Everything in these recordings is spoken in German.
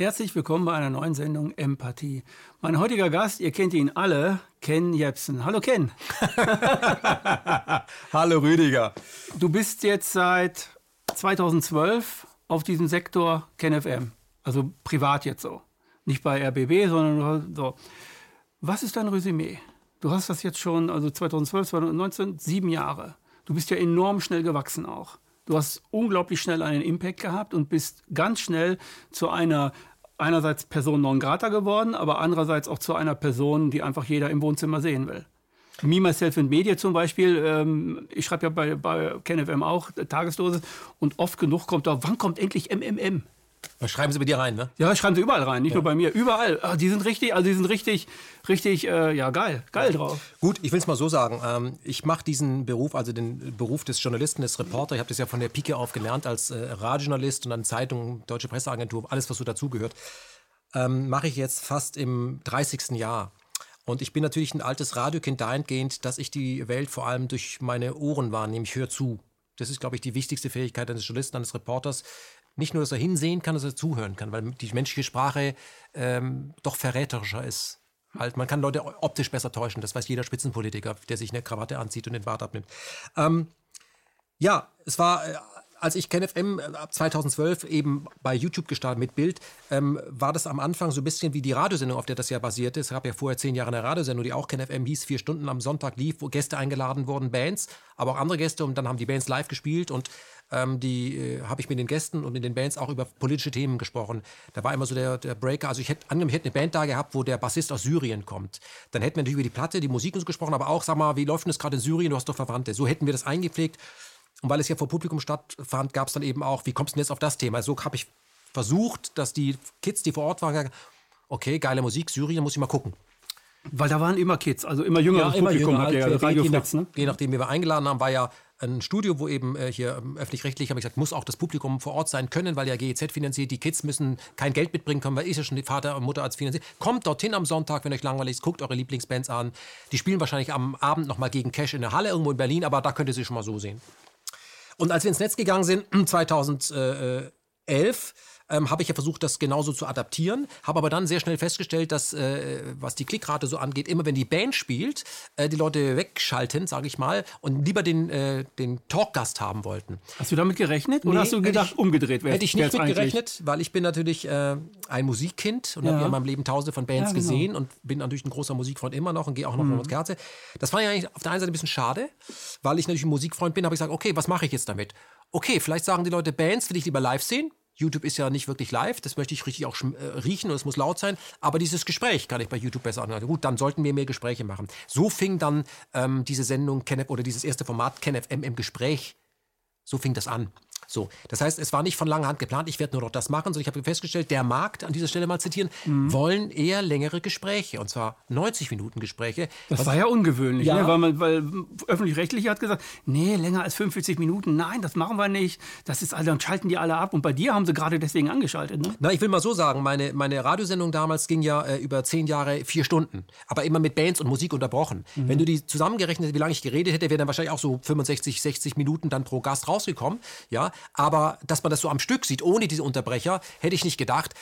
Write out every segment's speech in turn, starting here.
Herzlich willkommen bei einer neuen Sendung Empathie. Mein heutiger Gast, ihr kennt ihn alle, Ken Jepsen. Hallo Ken. Hallo Rüdiger. Du bist jetzt seit 2012 auf diesem Sektor KenFM, also privat jetzt so. Nicht bei RBB, sondern so. Was ist dein Resümee? Du hast das jetzt schon, also 2012, 2019, sieben Jahre. Du bist ja enorm schnell gewachsen auch. Du hast unglaublich schnell einen Impact gehabt und bist ganz schnell zu einer einerseits Person non grata geworden, aber andererseits auch zu einer Person, die einfach jeder im Wohnzimmer sehen will. Me, Myself and Media zum Beispiel, ähm, ich schreibe ja bei, bei KenFM auch äh, Tagesdosis und oft genug kommt da, wann kommt endlich MMM? Was schreiben Sie bei dir rein, ne? Ja, schreiben Sie überall rein, nicht ja. nur bei mir, überall. Ah, die sind richtig, also die sind richtig, richtig, äh, ja geil, geil drauf. Gut, ich will es mal so sagen. Ähm, ich mache diesen Beruf, also den Beruf des Journalisten, des Reporter. Ich habe das ja von der Pike auf gelernt als äh, Radiojournalist und dann Zeitung, Deutsche Presseagentur, alles was so dazugehört. Ähm, mache ich jetzt fast im 30. Jahr. Und ich bin natürlich ein altes Radiokind dahingehend, dass ich die Welt vor allem durch meine Ohren wahrnehme. Ich höre zu. Das ist, glaube ich, die wichtigste Fähigkeit eines Journalisten, eines Reporters, nicht nur, dass er hinsehen kann, dass er zuhören kann, weil die menschliche Sprache ähm, doch verräterischer ist. Halt, man kann Leute optisch besser täuschen. Das weiß jeder Spitzenpolitiker, der sich eine Krawatte anzieht und den Bart abnimmt. Ähm, ja, es war, äh, als ich KenFM äh, ab 2012 eben bei YouTube gestartet mit Bild, ähm, war das am Anfang so ein bisschen wie die Radiosendung, auf der das ja basiert ist. Es gab ja vorher zehn Jahre eine Radiosendung, die auch KenFM hieß, vier Stunden am Sonntag lief, wo Gäste eingeladen wurden, Bands, aber auch andere Gäste und dann haben die Bands live gespielt und ähm, die äh, habe ich mit den Gästen und in den Bands auch über politische Themen gesprochen. Da war immer so der, der Breaker. Also ich hätte angenommen, ich hätte eine Band da gehabt, wo der Bassist aus Syrien kommt. Dann hätten wir natürlich über die Platte, die Musik und so gesprochen, aber auch, sag mal, wie läuft denn das gerade in Syrien? Du hast doch Verwandte. So hätten wir das eingepflegt. Und weil es ja vor Publikum stattfand, gab es dann eben auch, wie kommst du denn jetzt auf das Thema? So habe ich versucht, dass die Kids, die vor Ort waren, sagen, okay, geile Musik, Syrien, muss ich mal gucken. Weil da waren immer Kids, also immer jüngeres ja, immer Publikum jünger, hat ja Radio je, Fritz, ne? je nachdem, wie wir eingeladen haben, war ja ein Studio, wo eben äh, hier ähm, öffentlich-rechtlich, habe ich gesagt, muss auch das Publikum vor Ort sein können, weil ja GEZ finanziert, die Kids müssen kein Geld mitbringen können, weil ist ja schon die Vater und Mutter als finanziert. Kommt dorthin am Sonntag, wenn euch langweilig ist, guckt eure Lieblingsbands an. Die spielen wahrscheinlich am Abend nochmal gegen Cash in der Halle irgendwo in Berlin, aber da könnt ihr sie schon mal so sehen. Und als wir ins Netz gegangen sind, 2011, ähm, habe ich ja versucht, das genauso zu adaptieren, habe aber dann sehr schnell festgestellt, dass, äh, was die Klickrate so angeht, immer wenn die Band spielt, äh, die Leute wegschalten, sage ich mal, und lieber den, äh, den Talkgast haben wollten. Hast du damit gerechnet oder nee, hast du gedacht, ich, umgedreht wäre Hätte ich nicht mitgerechnet, weil ich bin natürlich äh, ein Musikkind und ja. habe in meinem Leben tausende von Bands ja, genau. gesehen und bin natürlich ein großer Musikfreund immer noch und gehe auch noch mhm. ins Kerze. Das war ja eigentlich auf der einen Seite ein bisschen schade, weil ich natürlich ein Musikfreund bin, habe ich gesagt, okay, was mache ich jetzt damit? Okay, vielleicht sagen die Leute, Bands will ich lieber live sehen, YouTube ist ja nicht wirklich live, das möchte ich richtig auch äh, riechen und es muss laut sein, aber dieses Gespräch kann ich bei YouTube besser anhören. Gut, dann sollten wir mehr Gespräche machen. So fing dann ähm, diese Sendung KenF oder dieses erste Format KenFM im Gespräch, so fing das an. So, das heißt, es war nicht von langer Hand geplant, ich werde nur noch das machen, sondern ich habe festgestellt, der Markt, an dieser Stelle mal zitieren, mhm. wollen eher längere Gespräche, und zwar 90 Minuten Gespräche. Das war ja ungewöhnlich, ja. Ne? weil, man, weil öffentlich-rechtlich hat gesagt, nee, länger als 45 Minuten, nein, das machen wir nicht, das ist, also, dann schalten die alle ab und bei dir haben sie gerade deswegen angeschaltet. Ne? Na, ich will mal so sagen, meine, meine Radiosendung damals ging ja äh, über zehn Jahre, vier Stunden, aber immer mit Bands und Musik unterbrochen. Mhm. Wenn du die zusammengerechnet hättest, wie lange ich geredet hätte, wäre dann wahrscheinlich auch so 65, 60 Minuten dann pro Gast rausgekommen, ja, aber dass man das so am Stück sieht, ohne diese Unterbrecher, hätte ich nicht gedacht.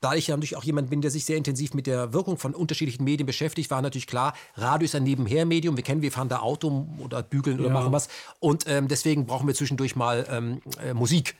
Da ich ja natürlich auch jemand bin, der sich sehr intensiv mit der Wirkung von unterschiedlichen Medien beschäftigt, war natürlich klar, Radio ist ein Nebenhermedium. Wir kennen, wir fahren da Auto oder bügeln oder ja. machen was. Und ähm, deswegen brauchen wir zwischendurch mal ähm, äh, Musik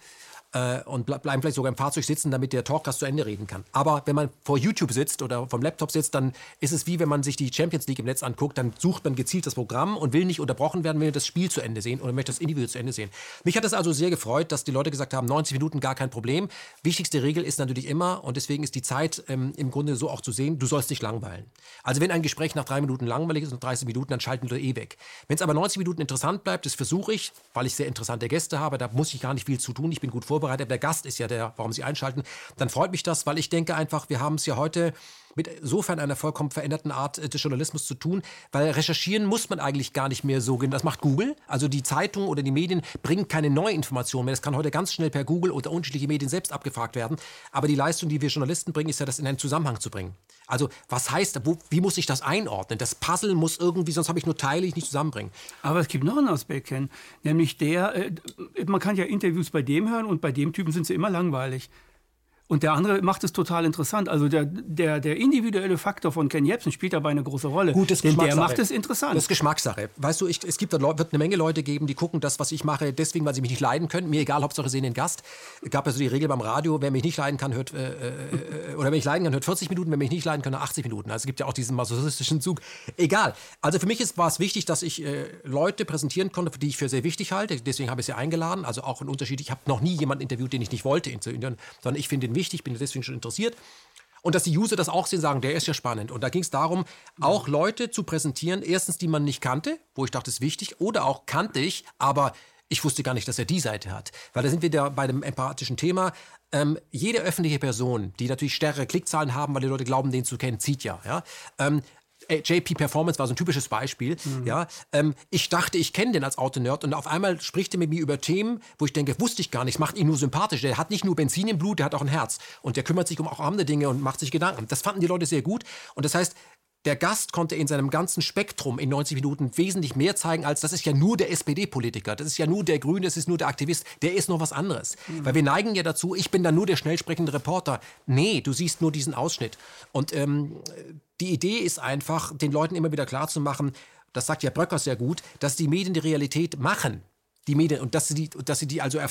äh, und bleiben vielleicht sogar im Fahrzeug sitzen, damit der Talkcast zu Ende reden kann. Aber wenn man vor YouTube sitzt oder vom Laptop sitzt, dann ist es wie wenn man sich die Champions League im Netz anguckt, dann sucht man gezielt das Programm und will nicht unterbrochen werden, will das Spiel zu Ende sehen oder möchte das Individuum zu Ende sehen. Mich hat es also sehr gefreut, dass die Leute gesagt haben, 90 Minuten gar kein Problem. Wichtigste Regel ist natürlich immer, und deswegen ist die Zeit ähm, im Grunde so auch zu sehen, du sollst nicht langweilen. Also wenn ein Gespräch nach drei Minuten langweilig ist und 30 Minuten, dann schalten wir eh weg. Wenn es aber 90 Minuten interessant bleibt, das versuche ich, weil ich sehr interessante Gäste habe, da muss ich gar nicht viel zu tun, ich bin gut vorbereitet, der Gast ist ja ja der, warum Sie einschalten, dann freut mich das, weil ich denke einfach, wir haben es ja heute mit insofern einer vollkommen veränderten Art des Journalismus zu tun, weil recherchieren muss man eigentlich gar nicht mehr so. Das macht Google. Also die Zeitung oder die Medien bringen keine neue Information mehr. Das kann heute ganz schnell per Google oder unterschiedliche Medien selbst abgefragt werden. Aber die Leistung, die wir Journalisten bringen, ist ja, das in einen Zusammenhang zu bringen. Also was heißt, wo, wie muss ich das einordnen? Das Puzzle muss irgendwie, sonst habe ich nur Teile, die ich nicht zusammenbringen. Aber es gibt noch einen Aspekt, Ken, nämlich der, äh, man kann ja Interviews bei dem hören und bei dem Typen sind sie immer langweilig. Und der andere macht es total interessant. Also der, der, der individuelle Faktor von Ken Jebsen spielt dabei eine große Rolle. Gut, das denn der macht es interessant. Das ist Geschmackssache. Weißt du, ich, es gibt, wird eine Menge Leute geben, die gucken das, was ich mache, deswegen, weil sie mich nicht leiden können. Mir egal, Hauptsache sehen den Gast. Es gab ja so die Regel beim Radio, wer mich nicht leiden kann, hört, äh, äh, äh oder wer mich leiden kann, hört 40 Minuten, wer mich nicht leiden kann, 80 Minuten. Also es gibt ja auch diesen masochistischen Zug. Egal. Also für mich ist, war es wichtig, dass ich äh, Leute präsentieren konnte, die ich für sehr wichtig halte. Deswegen habe ich sie eingeladen. Also auch ein Unterschied. Ich habe noch nie jemanden interviewt, den ich nicht wollte sondern ich finde ihn wichtig, bin deswegen schon interessiert. Und dass die User das auch sehen, sagen, der ist ja spannend. Und da ging es darum, auch Leute zu präsentieren, erstens, die man nicht kannte, wo ich dachte, ist wichtig, oder auch kannte ich, aber ich wusste gar nicht, dass er die Seite hat. Weil da sind wir da bei dem empathischen Thema. Ähm, jede öffentliche Person, die natürlich stärkere Klickzahlen haben, weil die Leute glauben, den zu kennen, zieht ja. ja? Ähm, äh, JP Performance war so ein typisches Beispiel. Mhm. Ja, ähm, ich dachte, ich kenne den als Autonerd und auf einmal spricht er mit mir über Themen, wo ich denke, wusste ich gar nicht, macht ihn nur sympathisch. Der hat nicht nur Benzin im Blut, der hat auch ein Herz und der kümmert sich um auch andere Dinge und macht sich Gedanken. Das fanden die Leute sehr gut und das heißt, der Gast konnte in seinem ganzen Spektrum in 90 Minuten wesentlich mehr zeigen, als das ist ja nur der SPD-Politiker, das ist ja nur der Grüne, das ist nur der Aktivist, der ist noch was anderes. Mhm. Weil wir neigen ja dazu, ich bin dann nur der schnell sprechende Reporter. Nee, du siehst nur diesen Ausschnitt. Und ähm, die Idee ist einfach, den Leuten immer wieder klarzumachen, das sagt ja Bröcker sehr gut, dass die Medien die Realität machen die Medien und dass sie die, dass sie die also äh,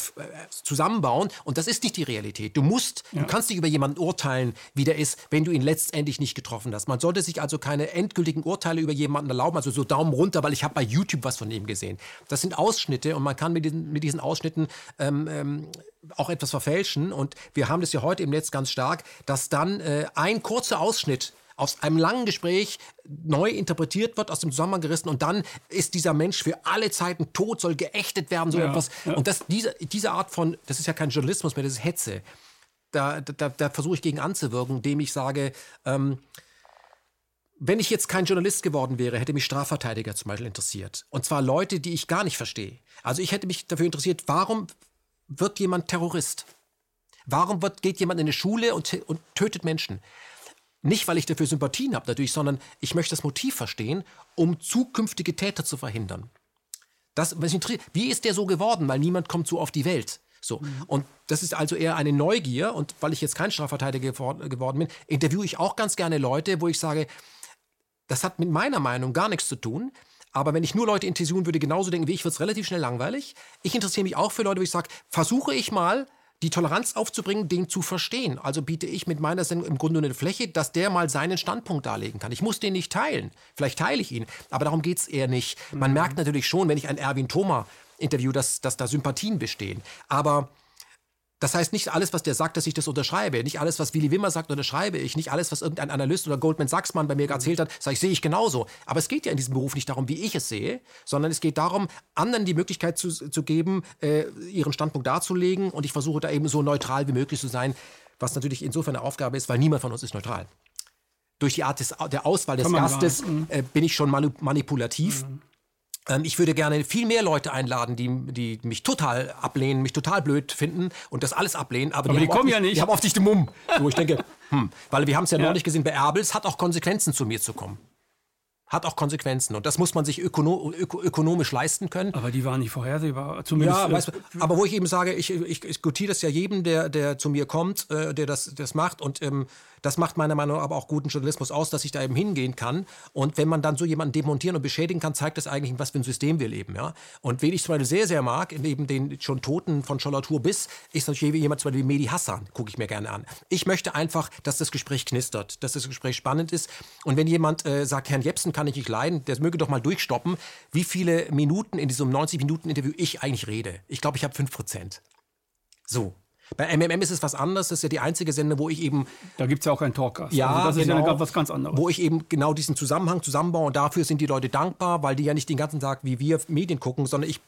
zusammenbauen und das ist nicht die Realität. Du musst, ja. du kannst nicht über jemanden urteilen, wie der ist, wenn du ihn letztendlich nicht getroffen hast. Man sollte sich also keine endgültigen Urteile über jemanden erlauben, also so Daumen runter, weil ich habe bei YouTube was von ihm gesehen. Das sind Ausschnitte und man kann mit diesen, mit diesen Ausschnitten ähm, ähm, auch etwas verfälschen und wir haben das ja heute im Netz ganz stark, dass dann äh, ein kurzer Ausschnitt aus einem langen Gespräch neu interpretiert wird, aus dem Zusammenhang gerissen und dann ist dieser Mensch für alle Zeiten tot, soll geächtet werden, so ja, etwas. Ja. Und das, diese, diese Art von, das ist ja kein Journalismus mehr, das ist Hetze. Da, da, da versuche ich gegen anzuwirken, indem ich sage, ähm, wenn ich jetzt kein Journalist geworden wäre, hätte mich Strafverteidiger zum Beispiel interessiert. Und zwar Leute, die ich gar nicht verstehe. Also ich hätte mich dafür interessiert, warum wird jemand Terrorist? Warum wird, geht jemand in eine Schule und, und tötet Menschen? Nicht, weil ich dafür Sympathien habe natürlich, sondern ich möchte das Motiv verstehen, um zukünftige Täter zu verhindern. Das, wie ist der so geworden? Weil niemand kommt so auf die Welt. So. Mhm. Und das ist also eher eine Neugier. Und weil ich jetzt kein Strafverteidiger geworden bin, interviewe ich auch ganz gerne Leute, wo ich sage, das hat mit meiner Meinung gar nichts zu tun. Aber wenn ich nur Leute interviewen würde, genauso denken wie ich, wird es relativ schnell langweilig. Ich interessiere mich auch für Leute, wo ich sage, versuche ich mal, die Toleranz aufzubringen, den zu verstehen. Also biete ich mit meiner Sendung im Grunde eine Fläche, dass der mal seinen Standpunkt darlegen kann. Ich muss den nicht teilen. Vielleicht teile ich ihn, aber darum geht es eher nicht. Man mhm. merkt natürlich schon, wenn ich einen Erwin Thoma interview, dass, dass da Sympathien bestehen. Aber das heißt nicht alles, was der sagt, dass ich das unterschreibe. Nicht alles, was Willy Wimmer sagt, unterschreibe ich. Nicht alles, was irgendein Analyst oder Goldman Sachs Mann bei mir erzählt hat, sage ich, sehe ich genauso. Aber es geht ja in diesem Beruf nicht darum, wie ich es sehe, sondern es geht darum, anderen die Möglichkeit zu, zu geben, äh, ihren Standpunkt darzulegen. Und ich versuche da eben so neutral wie möglich zu sein, was natürlich insofern eine Aufgabe ist, weil niemand von uns ist neutral. Durch die Art des, der Auswahl des Gastes äh, bin ich schon manipulativ. Mhm. Ähm, ich würde gerne viel mehr Leute einladen, die, die mich total ablehnen, mich total blöd finden und das alles ablehnen. Aber, aber die, die kommen ja nicht. Die haben oft nicht den Mumm. Wo ich denke, hm, weil wir haben es ja, ja neulich gesehen bei Erbels, hat auch Konsequenzen zu mir zu kommen hat auch Konsequenzen. Und das muss man sich ökono öko ökonomisch leisten können. Aber die waren nicht vorhersehbar. Zumindest ja, weißt, aber wo ich eben sage, ich, ich, ich das ja jedem, der, der zu mir kommt, äh, der das, das macht. Und ähm, das macht meiner Meinung nach aber auch guten Journalismus aus, dass ich da eben hingehen kann. Und wenn man dann so jemanden demontieren und beschädigen kann, zeigt das eigentlich, was für ein System wir leben. Ja? Und wen ich zum Beispiel sehr, sehr mag, neben den schon Toten von Charlotte Biss, ist natürlich jemand zum Beispiel wie Mehdi Hassan, gucke ich mir gerne an. Ich möchte einfach, dass das Gespräch knistert, dass das Gespräch spannend ist. Und wenn jemand äh, sagt, Herrn Jepsen kann ich nicht leiden, der möge doch mal durchstoppen, wie viele Minuten in diesem 90-Minuten-Interview ich eigentlich rede. Ich glaube, ich habe 5%. So, bei MMM ist es was anderes. Das ist ja die einzige Sendung, wo ich eben. Da gibt es ja auch einen Talkcast. Ja, also das genau, ist ja was ganz anderes. Wo ich eben genau diesen Zusammenhang zusammenbaue. Und dafür sind die Leute dankbar, weil die ja nicht den ganzen Tag wie wir Medien gucken, sondern ich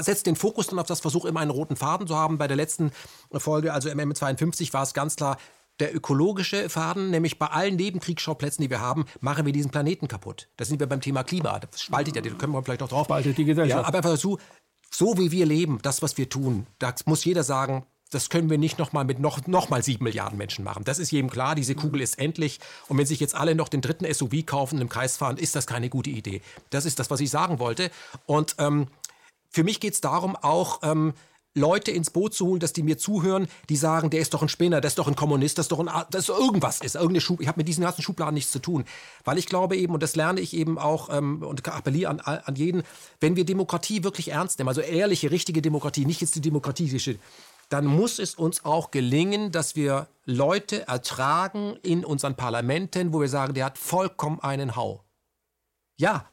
setze den Fokus dann auf das, versuche immer einen roten Faden zu haben. Bei der letzten Folge, also MM52, war es ganz klar, der ökologische Faden, nämlich bei allen Nebenkriegsschauplätzen, die wir haben, machen wir diesen Planeten kaputt. Da sind wir beim Thema Klima. Das spaltet ja, da können wir vielleicht noch drauf. Spaltet die Gesellschaft. Ja, aber einfach so, so wie wir leben, das, was wir tun, da muss jeder sagen, das können wir nicht nochmal mit noch, noch mal sieben Milliarden Menschen machen. Das ist jedem klar, diese Kugel ist endlich. Und wenn sich jetzt alle noch den dritten SUV kaufen und im Kreis fahren, ist das keine gute Idee. Das ist das, was ich sagen wollte. Und ähm, für mich geht es darum, auch ähm, Leute ins Boot zu holen, dass die mir zuhören, die sagen, der ist doch ein Spinner, der ist doch ein Kommunist, das ist doch ein, das ist irgendwas ist, irgendeine Schub. Ich habe mit diesen ganzen Schubladen nichts zu tun, weil ich glaube eben und das lerne ich eben auch ähm, und appelliere an, an jeden, wenn wir Demokratie wirklich ernst nehmen, also ehrliche, richtige Demokratie, nicht jetzt die Demokratie, die steht, dann muss es uns auch gelingen, dass wir Leute ertragen in unseren Parlamenten, wo wir sagen, der hat vollkommen einen Hau. Ja,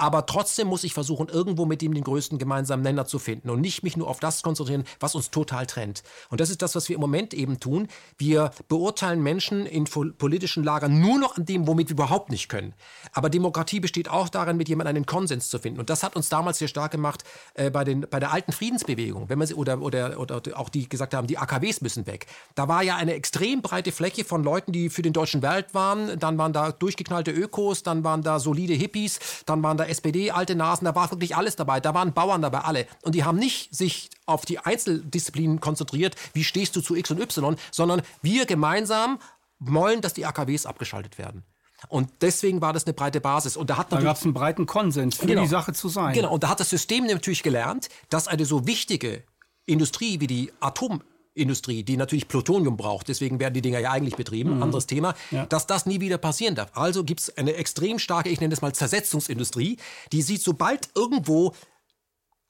aber trotzdem muss ich versuchen, irgendwo mit ihm den größten gemeinsamen Nenner zu finden und nicht mich nur auf das konzentrieren, was uns total trennt. Und das ist das, was wir im Moment eben tun. Wir beurteilen Menschen in politischen Lagern nur noch an dem, womit wir überhaupt nicht können. Aber Demokratie besteht auch darin, mit jemandem einen Konsens zu finden. Und das hat uns damals sehr stark gemacht äh, bei, den, bei der alten Friedensbewegung, wenn man sie, oder, oder, oder auch die gesagt haben, die AKWs müssen weg. Da war ja eine extrem breite Fläche von Leuten, die für den deutschen Welt waren. Dann waren da durchgeknallte Ökos, dann waren da solide Hippies, dann waren da SPD, alte Nasen, da war wirklich alles dabei. Da waren Bauern dabei, alle. Und die haben nicht sich auf die Einzeldisziplinen konzentriert, wie stehst du zu X und Y, sondern wir gemeinsam wollen, dass die AKWs abgeschaltet werden. Und deswegen war das eine breite Basis. Und da hat da gab es einen breiten Konsens für genau, die Sache zu sein. Genau. Und da hat das System natürlich gelernt, dass eine so wichtige Industrie wie die Atom Industrie, die natürlich Plutonium braucht, deswegen werden die Dinger ja eigentlich betrieben, mhm. anderes Thema, ja. dass das nie wieder passieren darf. Also gibt es eine extrem starke, ich nenne es mal Zersetzungsindustrie, die sieht, sobald irgendwo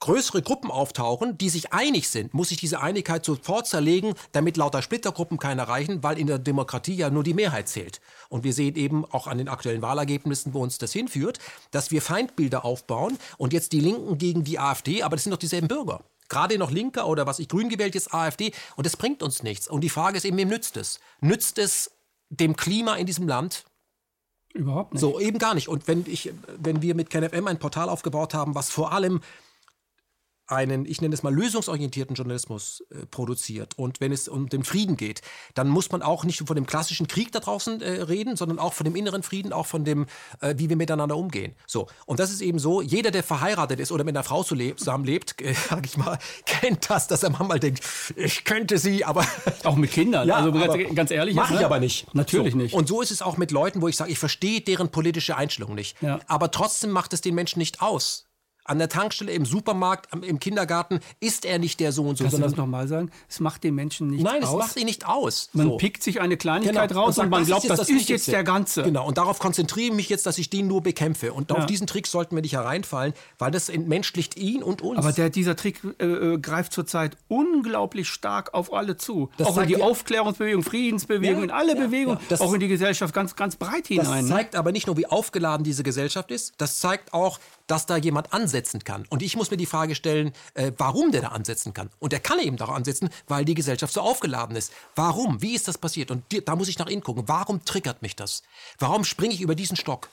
größere Gruppen auftauchen, die sich einig sind, muss sich diese Einigkeit sofort zerlegen, damit lauter Splittergruppen keine reichen, weil in der Demokratie ja nur die Mehrheit zählt. Und wir sehen eben auch an den aktuellen Wahlergebnissen, wo uns das hinführt, dass wir Feindbilder aufbauen und jetzt die Linken gegen die AfD, aber das sind doch dieselben Bürger gerade noch Linker oder was ich grün gewählt jetzt AfD und das bringt uns nichts. Und die Frage ist eben, wem nützt es? Nützt es dem Klima in diesem Land? Überhaupt nicht. So, eben gar nicht. Und wenn, ich, wenn wir mit KenFM ein Portal aufgebaut haben, was vor allem einen, ich nenne es mal, lösungsorientierten Journalismus äh, produziert und wenn es um den Frieden geht, dann muss man auch nicht von dem klassischen Krieg da draußen äh, reden, sondern auch von dem inneren Frieden, auch von dem, äh, wie wir miteinander umgehen. So. Und das ist eben so, jeder, der verheiratet ist oder mit einer Frau zusammenlebt, äh, sag ich mal, kennt das, dass er manchmal denkt, ich könnte sie, aber... Auch mit Kindern, ja, also ganz, ganz ehrlich. Mach ich ne? aber nicht. Natürlich so. nicht. Und so ist es auch mit Leuten, wo ich sage, ich verstehe deren politische Einstellung nicht. Ja. Aber trotzdem macht es den Menschen nicht aus an der Tankstelle, im Supermarkt, im Kindergarten ist er nicht der so und so. Kannst du das nochmal sagen? Es macht den Menschen nicht Nein, aus. Nein, es macht ihn nicht aus. Man so. pickt sich eine Kleinigkeit genau. raus und, sagt, und man glaubt, das, das ist jetzt der Ganze. Genau, und darauf konzentriere ich mich jetzt, dass ich den nur bekämpfe. Und ja. auf diesen Trick sollten wir nicht hereinfallen, weil das entmenschlicht ihn und uns. Aber der, dieser Trick äh, äh greift zurzeit unglaublich stark auf alle zu. Das auch in die Aufklärungsbewegung, Friedensbewegung, ja, in alle ja, Bewegungen, auch in die Gesellschaft ganz, ganz breit hinein. Das ne? zeigt aber nicht nur, wie aufgeladen diese Gesellschaft ist, das zeigt auch, dass da jemand ansetzen kann. Und ich muss mir die Frage stellen, äh, warum der da ansetzen kann. Und er kann eben da ansetzen, weil die Gesellschaft so aufgeladen ist. Warum? Wie ist das passiert? Und da muss ich nach innen gucken. Warum triggert mich das? Warum springe ich über diesen Stock?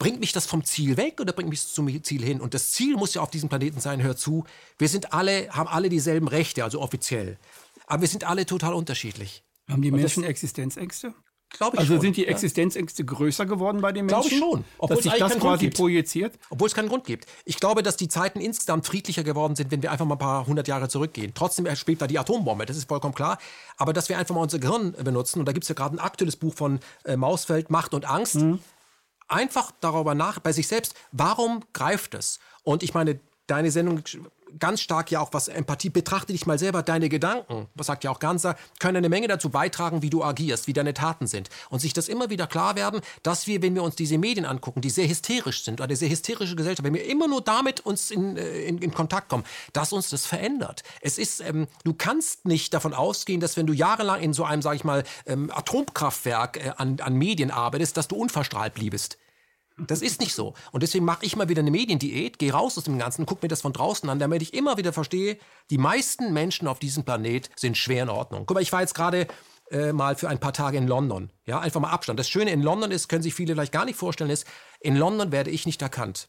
Bringt mich das vom Ziel weg oder bringt mich zum Ziel hin? Und das Ziel muss ja auf diesem Planeten sein, hör zu, wir sind alle, haben alle dieselben Rechte, also offiziell. Aber wir sind alle total unterschiedlich. Haben die Menschen Existenzängste? Glaube ich also schon, sind die Existenzängste ja. größer geworden bei den Menschen? Glaube ich schon. Obwohl dass sich das quasi projiziert? Obwohl es keinen Grund gibt. Ich glaube, dass die Zeiten insgesamt friedlicher geworden sind, wenn wir einfach mal ein paar hundert Jahre zurückgehen. Trotzdem schwebt da die Atombombe, das ist vollkommen klar. Aber dass wir einfach mal unser Gehirn benutzen, und da gibt es ja gerade ein aktuelles Buch von äh, Mausfeld, Macht und Angst, mhm. einfach darüber nach, bei sich selbst, warum greift es? Und ich meine, deine Sendung ganz stark ja auch was Empathie, betrachte dich mal selber, deine Gedanken, was sagt ja auch Ganser, können eine Menge dazu beitragen, wie du agierst, wie deine Taten sind. Und sich das immer wieder klar werden, dass wir, wenn wir uns diese Medien angucken, die sehr hysterisch sind, eine sehr hysterische Gesellschaft, wenn wir immer nur damit uns in, äh, in, in Kontakt kommen, dass uns das verändert. Es ist, ähm, du kannst nicht davon ausgehen, dass wenn du jahrelang in so einem, sag ich mal, ähm, Atomkraftwerk äh, an, an Medien arbeitest, dass du unverstrahlt bliebest. Das ist nicht so. Und deswegen mache ich mal wieder eine Mediendiät, gehe raus aus dem Ganzen, gucke mir das von draußen an, damit ich immer wieder verstehe, die meisten Menschen auf diesem Planet sind schwer in Ordnung. Guck mal, ich war jetzt gerade äh, mal für ein paar Tage in London. Ja, einfach mal Abstand. Das Schöne in London ist, können sich viele vielleicht gar nicht vorstellen, ist, in London werde ich nicht erkannt.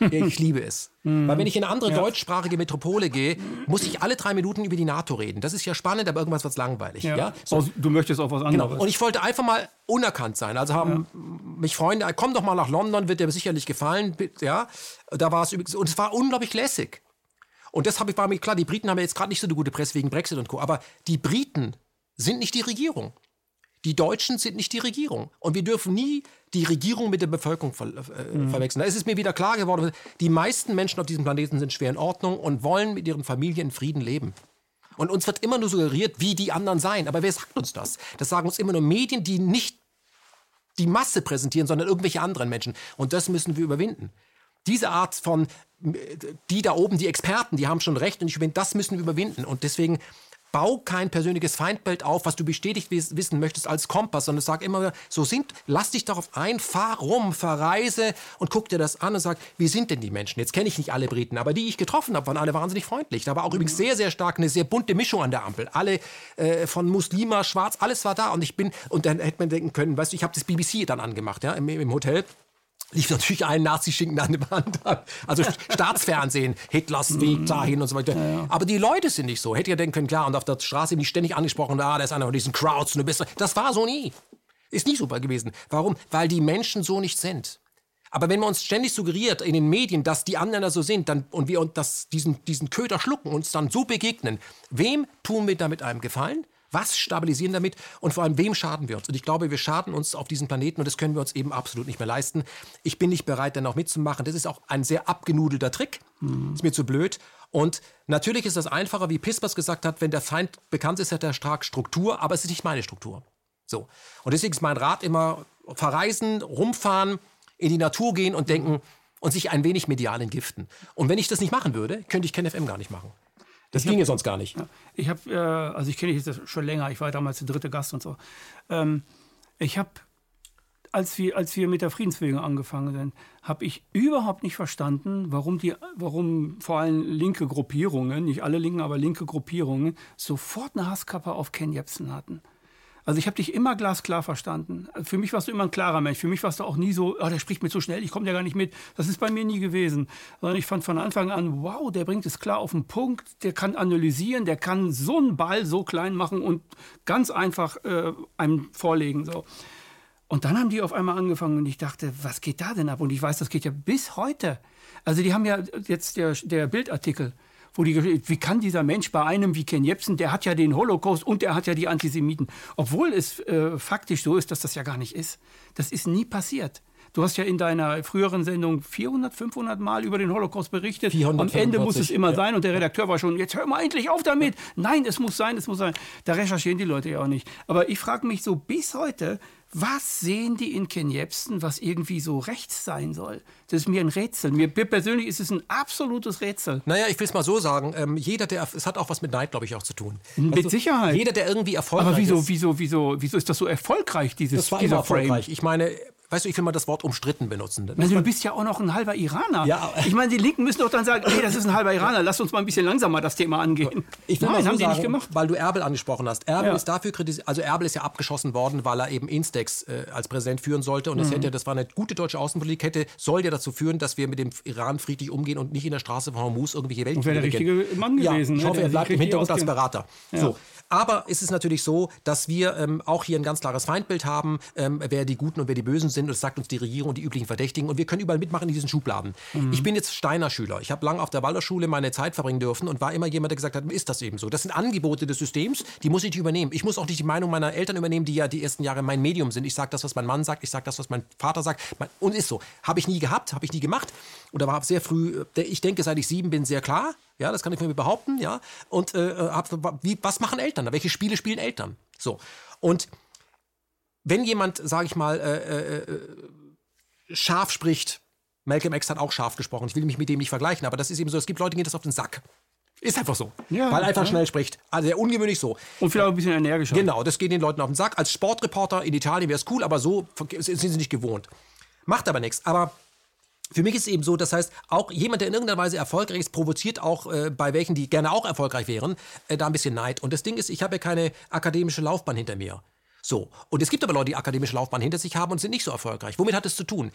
Ich liebe es. Weil wenn ich in eine andere ja. deutschsprachige Metropole gehe, muss ich alle drei Minuten über die NATO reden. Das ist ja spannend, aber irgendwas wird langweilig. Ja. ja? So. Du möchtest auch was anderes. Genau. Und ich wollte einfach mal unerkannt sein. Also haben ja. mich Freunde, komm doch mal nach London, wird dir sicherlich gefallen. Ja, da war es übrigens, und es war unglaublich lässig. Und das war mir klar, die Briten haben ja jetzt gerade nicht so eine gute Presse wegen Brexit und Co. Aber die Briten sind nicht die Regierung. Die Deutschen sind nicht die Regierung. Und wir dürfen nie die Regierung mit der Bevölkerung ver äh, mhm. verwechseln. Da ist es mir wieder klar geworden, die meisten Menschen auf diesem Planeten sind schwer in Ordnung und wollen mit ihren Familien in Frieden leben. Und uns wird immer nur suggeriert, wie die anderen seien. Aber wer sagt uns das? Das sagen uns immer nur Medien, die nicht die Masse präsentieren, sondern irgendwelche anderen Menschen. Und das müssen wir überwinden. Diese Art von, die da oben, die Experten, die haben schon recht und ich finde, das müssen wir überwinden. Und deswegen bau kein persönliches Feindbild auf, was du bestätigt wissen möchtest als Kompass, sondern sag immer, so sind, lass dich darauf ein, fahr rum, verreise und guck dir das an und sag, wie sind denn die Menschen? Jetzt kenne ich nicht alle Briten, aber die ich getroffen habe, waren alle wahnsinnig freundlich. Da war auch übrigens sehr, sehr stark eine sehr bunte Mischung an der Ampel. Alle äh, von Muslima, Schwarz, alles war da und ich bin, und dann hätte man denken können, weißt du, ich habe das BBC dann angemacht, ja, im, im Hotel lief natürlich ein Nazi-Schinken an der Wand an. Also Staatsfernsehen, Hitlers Weg mhm. dahin und so weiter. Ja, ja. Aber die Leute sind nicht so. Hätte ja denken können, klar, und auf der Straße nicht ständig angesprochen, ah, da ist einer von diesen Crowds du bist. Das war so nie. Ist nie super gewesen. Warum? Weil die Menschen so nicht sind. Aber wenn man uns ständig suggeriert in den Medien, dass die Anländer so sind dann, und wir uns das, diesen, diesen Köder schlucken, uns dann so begegnen, wem tun wir damit einem Gefallen? Was stabilisieren damit und vor allem, wem schaden wir uns? Und ich glaube, wir schaden uns auf diesem Planeten und das können wir uns eben absolut nicht mehr leisten. Ich bin nicht bereit, dann auch mitzumachen. Das ist auch ein sehr abgenudelter Trick. Mhm. Ist mir zu blöd. Und natürlich ist das einfacher, wie Pispers gesagt hat, wenn der Feind bekannt ist, hat er stark Struktur, aber es ist nicht meine Struktur. So. Und deswegen ist mein Rat immer verreisen, rumfahren, in die Natur gehen und denken und sich ein wenig medial entgiften. Und wenn ich das nicht machen würde, könnte ich KenFM gar nicht machen. Das ging ja sonst gar nicht. Ja, ich habe, äh, also ich kenne dich jetzt schon länger, ich war damals der dritte Gast und so. Ähm, ich habe, als wir, als wir mit der Friedensbewegung angefangen sind, habe ich überhaupt nicht verstanden, warum, die, warum vor allem linke Gruppierungen, nicht alle Linken, aber linke Gruppierungen, sofort eine Hasskappe auf Ken Jebsen hatten. Also ich habe dich immer glasklar verstanden. Für mich warst du immer ein klarer Mensch. Für mich warst du auch nie so, oh, der spricht mir zu schnell, ich komme ja gar nicht mit. Das ist bei mir nie gewesen. Sondern ich fand von Anfang an, wow, der bringt es klar auf den Punkt, der kann analysieren, der kann so einen Ball so klein machen und ganz einfach äh, einem vorlegen. So. Und dann haben die auf einmal angefangen und ich dachte, was geht da denn ab? Und ich weiß, das geht ja bis heute. Also die haben ja jetzt der, der Bildartikel, wo die, wie kann dieser Mensch bei einem wie Ken Jebsen, der hat ja den Holocaust und der hat ja die Antisemiten. Obwohl es äh, faktisch so ist, dass das ja gar nicht ist. Das ist nie passiert. Du hast ja in deiner früheren Sendung 400, 500 Mal über den Holocaust berichtet. Am Ende muss es immer ja. sein und der Redakteur war schon, jetzt hör mal endlich auf damit. Nein, es muss sein, es muss sein. Da recherchieren die Leute ja auch nicht. Aber ich frage mich so bis heute, was sehen die in Ken Jebsen, was irgendwie so rechts sein soll? Das ist mir ein Rätsel. Mir persönlich ist es ein absolutes Rätsel. Naja, ich will es mal so sagen. Ähm, jeder, der, es hat auch was mit Neid, glaube ich, auch zu tun. Mit also, Sicherheit. Jeder, der irgendwie erfolgreich Aber wieso, ist. wieso, wieso, wieso ist das so erfolgreich, dieses Das war dieser erfolgreich. Frame? Ich meine, Weißt du, ich will mal das Wort umstritten benutzen. Also, du bist ja auch noch ein halber Iraner. Ja. Ich meine, die Linken müssen doch dann sagen, hey, das ist ein halber Iraner, lass uns mal ein bisschen langsamer das Thema angehen. Ich will Nein, so haben sagen, die nicht gemacht. Weil du Erbel angesprochen hast. Erbel ja. ist dafür kritisiert, also Erbel ist ja abgeschossen worden, weil er eben Instex äh, als Präsident führen sollte. Und das, mhm. hätte, das war eine gute deutsche Außenpolitik, hätte, soll ja dazu führen, dass wir mit dem Iran friedlich umgehen und nicht in der Straße von Hormuz irgendwelche Weltkriege wäre der richtige Mann gewesen. Ja, ich hoffe, er bleibt im Hintergrund als Berater. Ja. So. Aber ist es ist natürlich so, dass wir ähm, auch hier ein ganz klares Feindbild haben, ähm, wer die Guten und wer die Bösen sind. Und das sagt uns die Regierung und die üblichen Verdächtigen. Und wir können überall mitmachen in diesen Schubladen. Mhm. Ich bin jetzt Steiner Schüler. Ich habe lange auf der Waldorfschule meine Zeit verbringen dürfen und war immer jemand, der gesagt hat, ist das eben so. Das sind Angebote des Systems, die muss ich nicht übernehmen. Ich muss auch nicht die Meinung meiner Eltern übernehmen, die ja die ersten Jahre mein Medium sind. Ich sage das, was mein Mann sagt, ich sage das, was mein Vater sagt. Und ist so. Habe ich nie gehabt, habe ich nie gemacht. Oder war sehr früh, äh, ich denke, seit ich sieben bin, sehr klar. Ja, das kann ich mir behaupten. Ja, und äh, hab, wie, was machen Eltern? Welche Spiele spielen Eltern? So und wenn jemand, sage ich mal, äh, äh, äh, scharf spricht, Malcolm X hat auch scharf gesprochen. Ich will mich mit dem nicht vergleichen, aber das ist eben so. Es gibt Leute, die gehen das auf den Sack. Ist einfach so. Ja, weil einfach ja. schnell spricht. Also sehr ungewöhnlich so. Und vielleicht auch ein bisschen energischer. Genau, das geht den Leuten auf den Sack. Als Sportreporter in Italien wäre es cool, aber so sind sie nicht gewohnt. Macht aber nichts. Aber für mich ist es eben so, das heißt, auch jemand, der in irgendeiner Weise erfolgreich ist, provoziert auch äh, bei welchen, die gerne auch erfolgreich wären, äh, da ein bisschen Neid. Und das Ding ist, ich habe ja keine akademische Laufbahn hinter mir. So. Und es gibt aber Leute, die akademische Laufbahn hinter sich haben und sind nicht so erfolgreich. Womit hat es zu tun?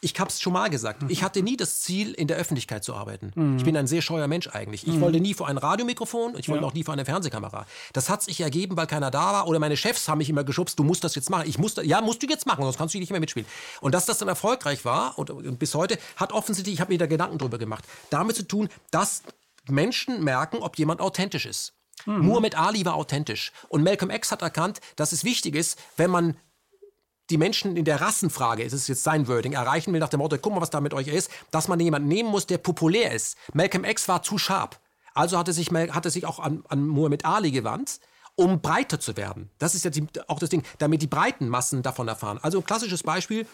Ich habe es schon mal gesagt. Mhm. Ich hatte nie das Ziel, in der Öffentlichkeit zu arbeiten. Mhm. Ich bin ein sehr scheuer Mensch eigentlich. Ich mhm. wollte nie vor ein Radiomikrofon, ich wollte ja. auch nie vor eine Fernsehkamera. Das hat sich ergeben, weil keiner da war. Oder meine Chefs haben mich immer geschubst, du musst das jetzt machen. Ich musste, ja, musst du jetzt machen, sonst kannst du nicht mehr mitspielen. Und dass das dann erfolgreich war und, und bis heute, hat offensichtlich, ich habe mir da Gedanken drüber gemacht, damit zu tun, dass Menschen merken, ob jemand authentisch ist. Mhm. Muhammad Ali war authentisch. Und Malcolm X hat erkannt, dass es wichtig ist, wenn man die Menschen in der Rassenfrage, ist jetzt sein Wording, erreichen will nach dem Motto, guck mal, was da mit euch ist, dass man jemanden nehmen muss, der populär ist. Malcolm X war zu scharf. Also hat er sich, hat er sich auch an, an Muhammad Ali gewandt, um breiter zu werden. Das ist ja die, auch das Ding, damit die breiten Massen davon erfahren. Also ein klassisches Beispiel,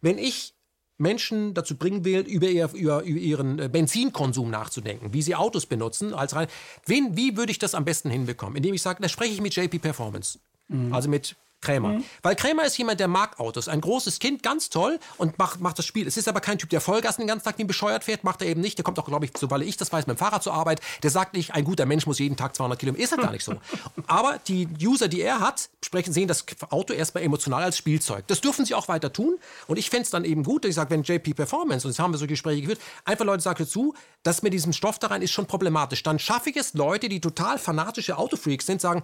wenn ich Menschen dazu bringen will, über, ihr, über, über, ihren äh, Benzinkonsum nachzudenken, wie sie Autos benutzen. Als rein, wen, wie würde ich das am besten hinbekommen? Indem ich sage, da spreche ich mit JP Performance. Mhm. Also mit Krämer. Mhm. Weil Krämer ist jemand, der mag Autos. Ein großes Kind, ganz toll und macht, macht das Spiel. Es ist aber kein Typ, der Vollgas den ganzen Tag wie bescheuert fährt. Macht er eben nicht. Der kommt auch, glaube ich, so weil ich das weiß, mit dem Fahrrad zur Arbeit. Der sagt nicht, ein guter Mensch muss jeden Tag 200 Kilometer. Ist er gar nicht so. aber die User, die er hat, sprechen, sehen das Auto erstmal emotional als Spielzeug. Das dürfen sie auch weiter tun. Und ich fände es dann eben gut, dass ich sage, wenn JP Performance, und jetzt haben wir so Gespräche geführt, einfach Leute sagen dazu, das mit diesem Stoff da rein ist schon problematisch. Dann schaffe ich es, Leute, die total fanatische Autofreaks sind, sagen,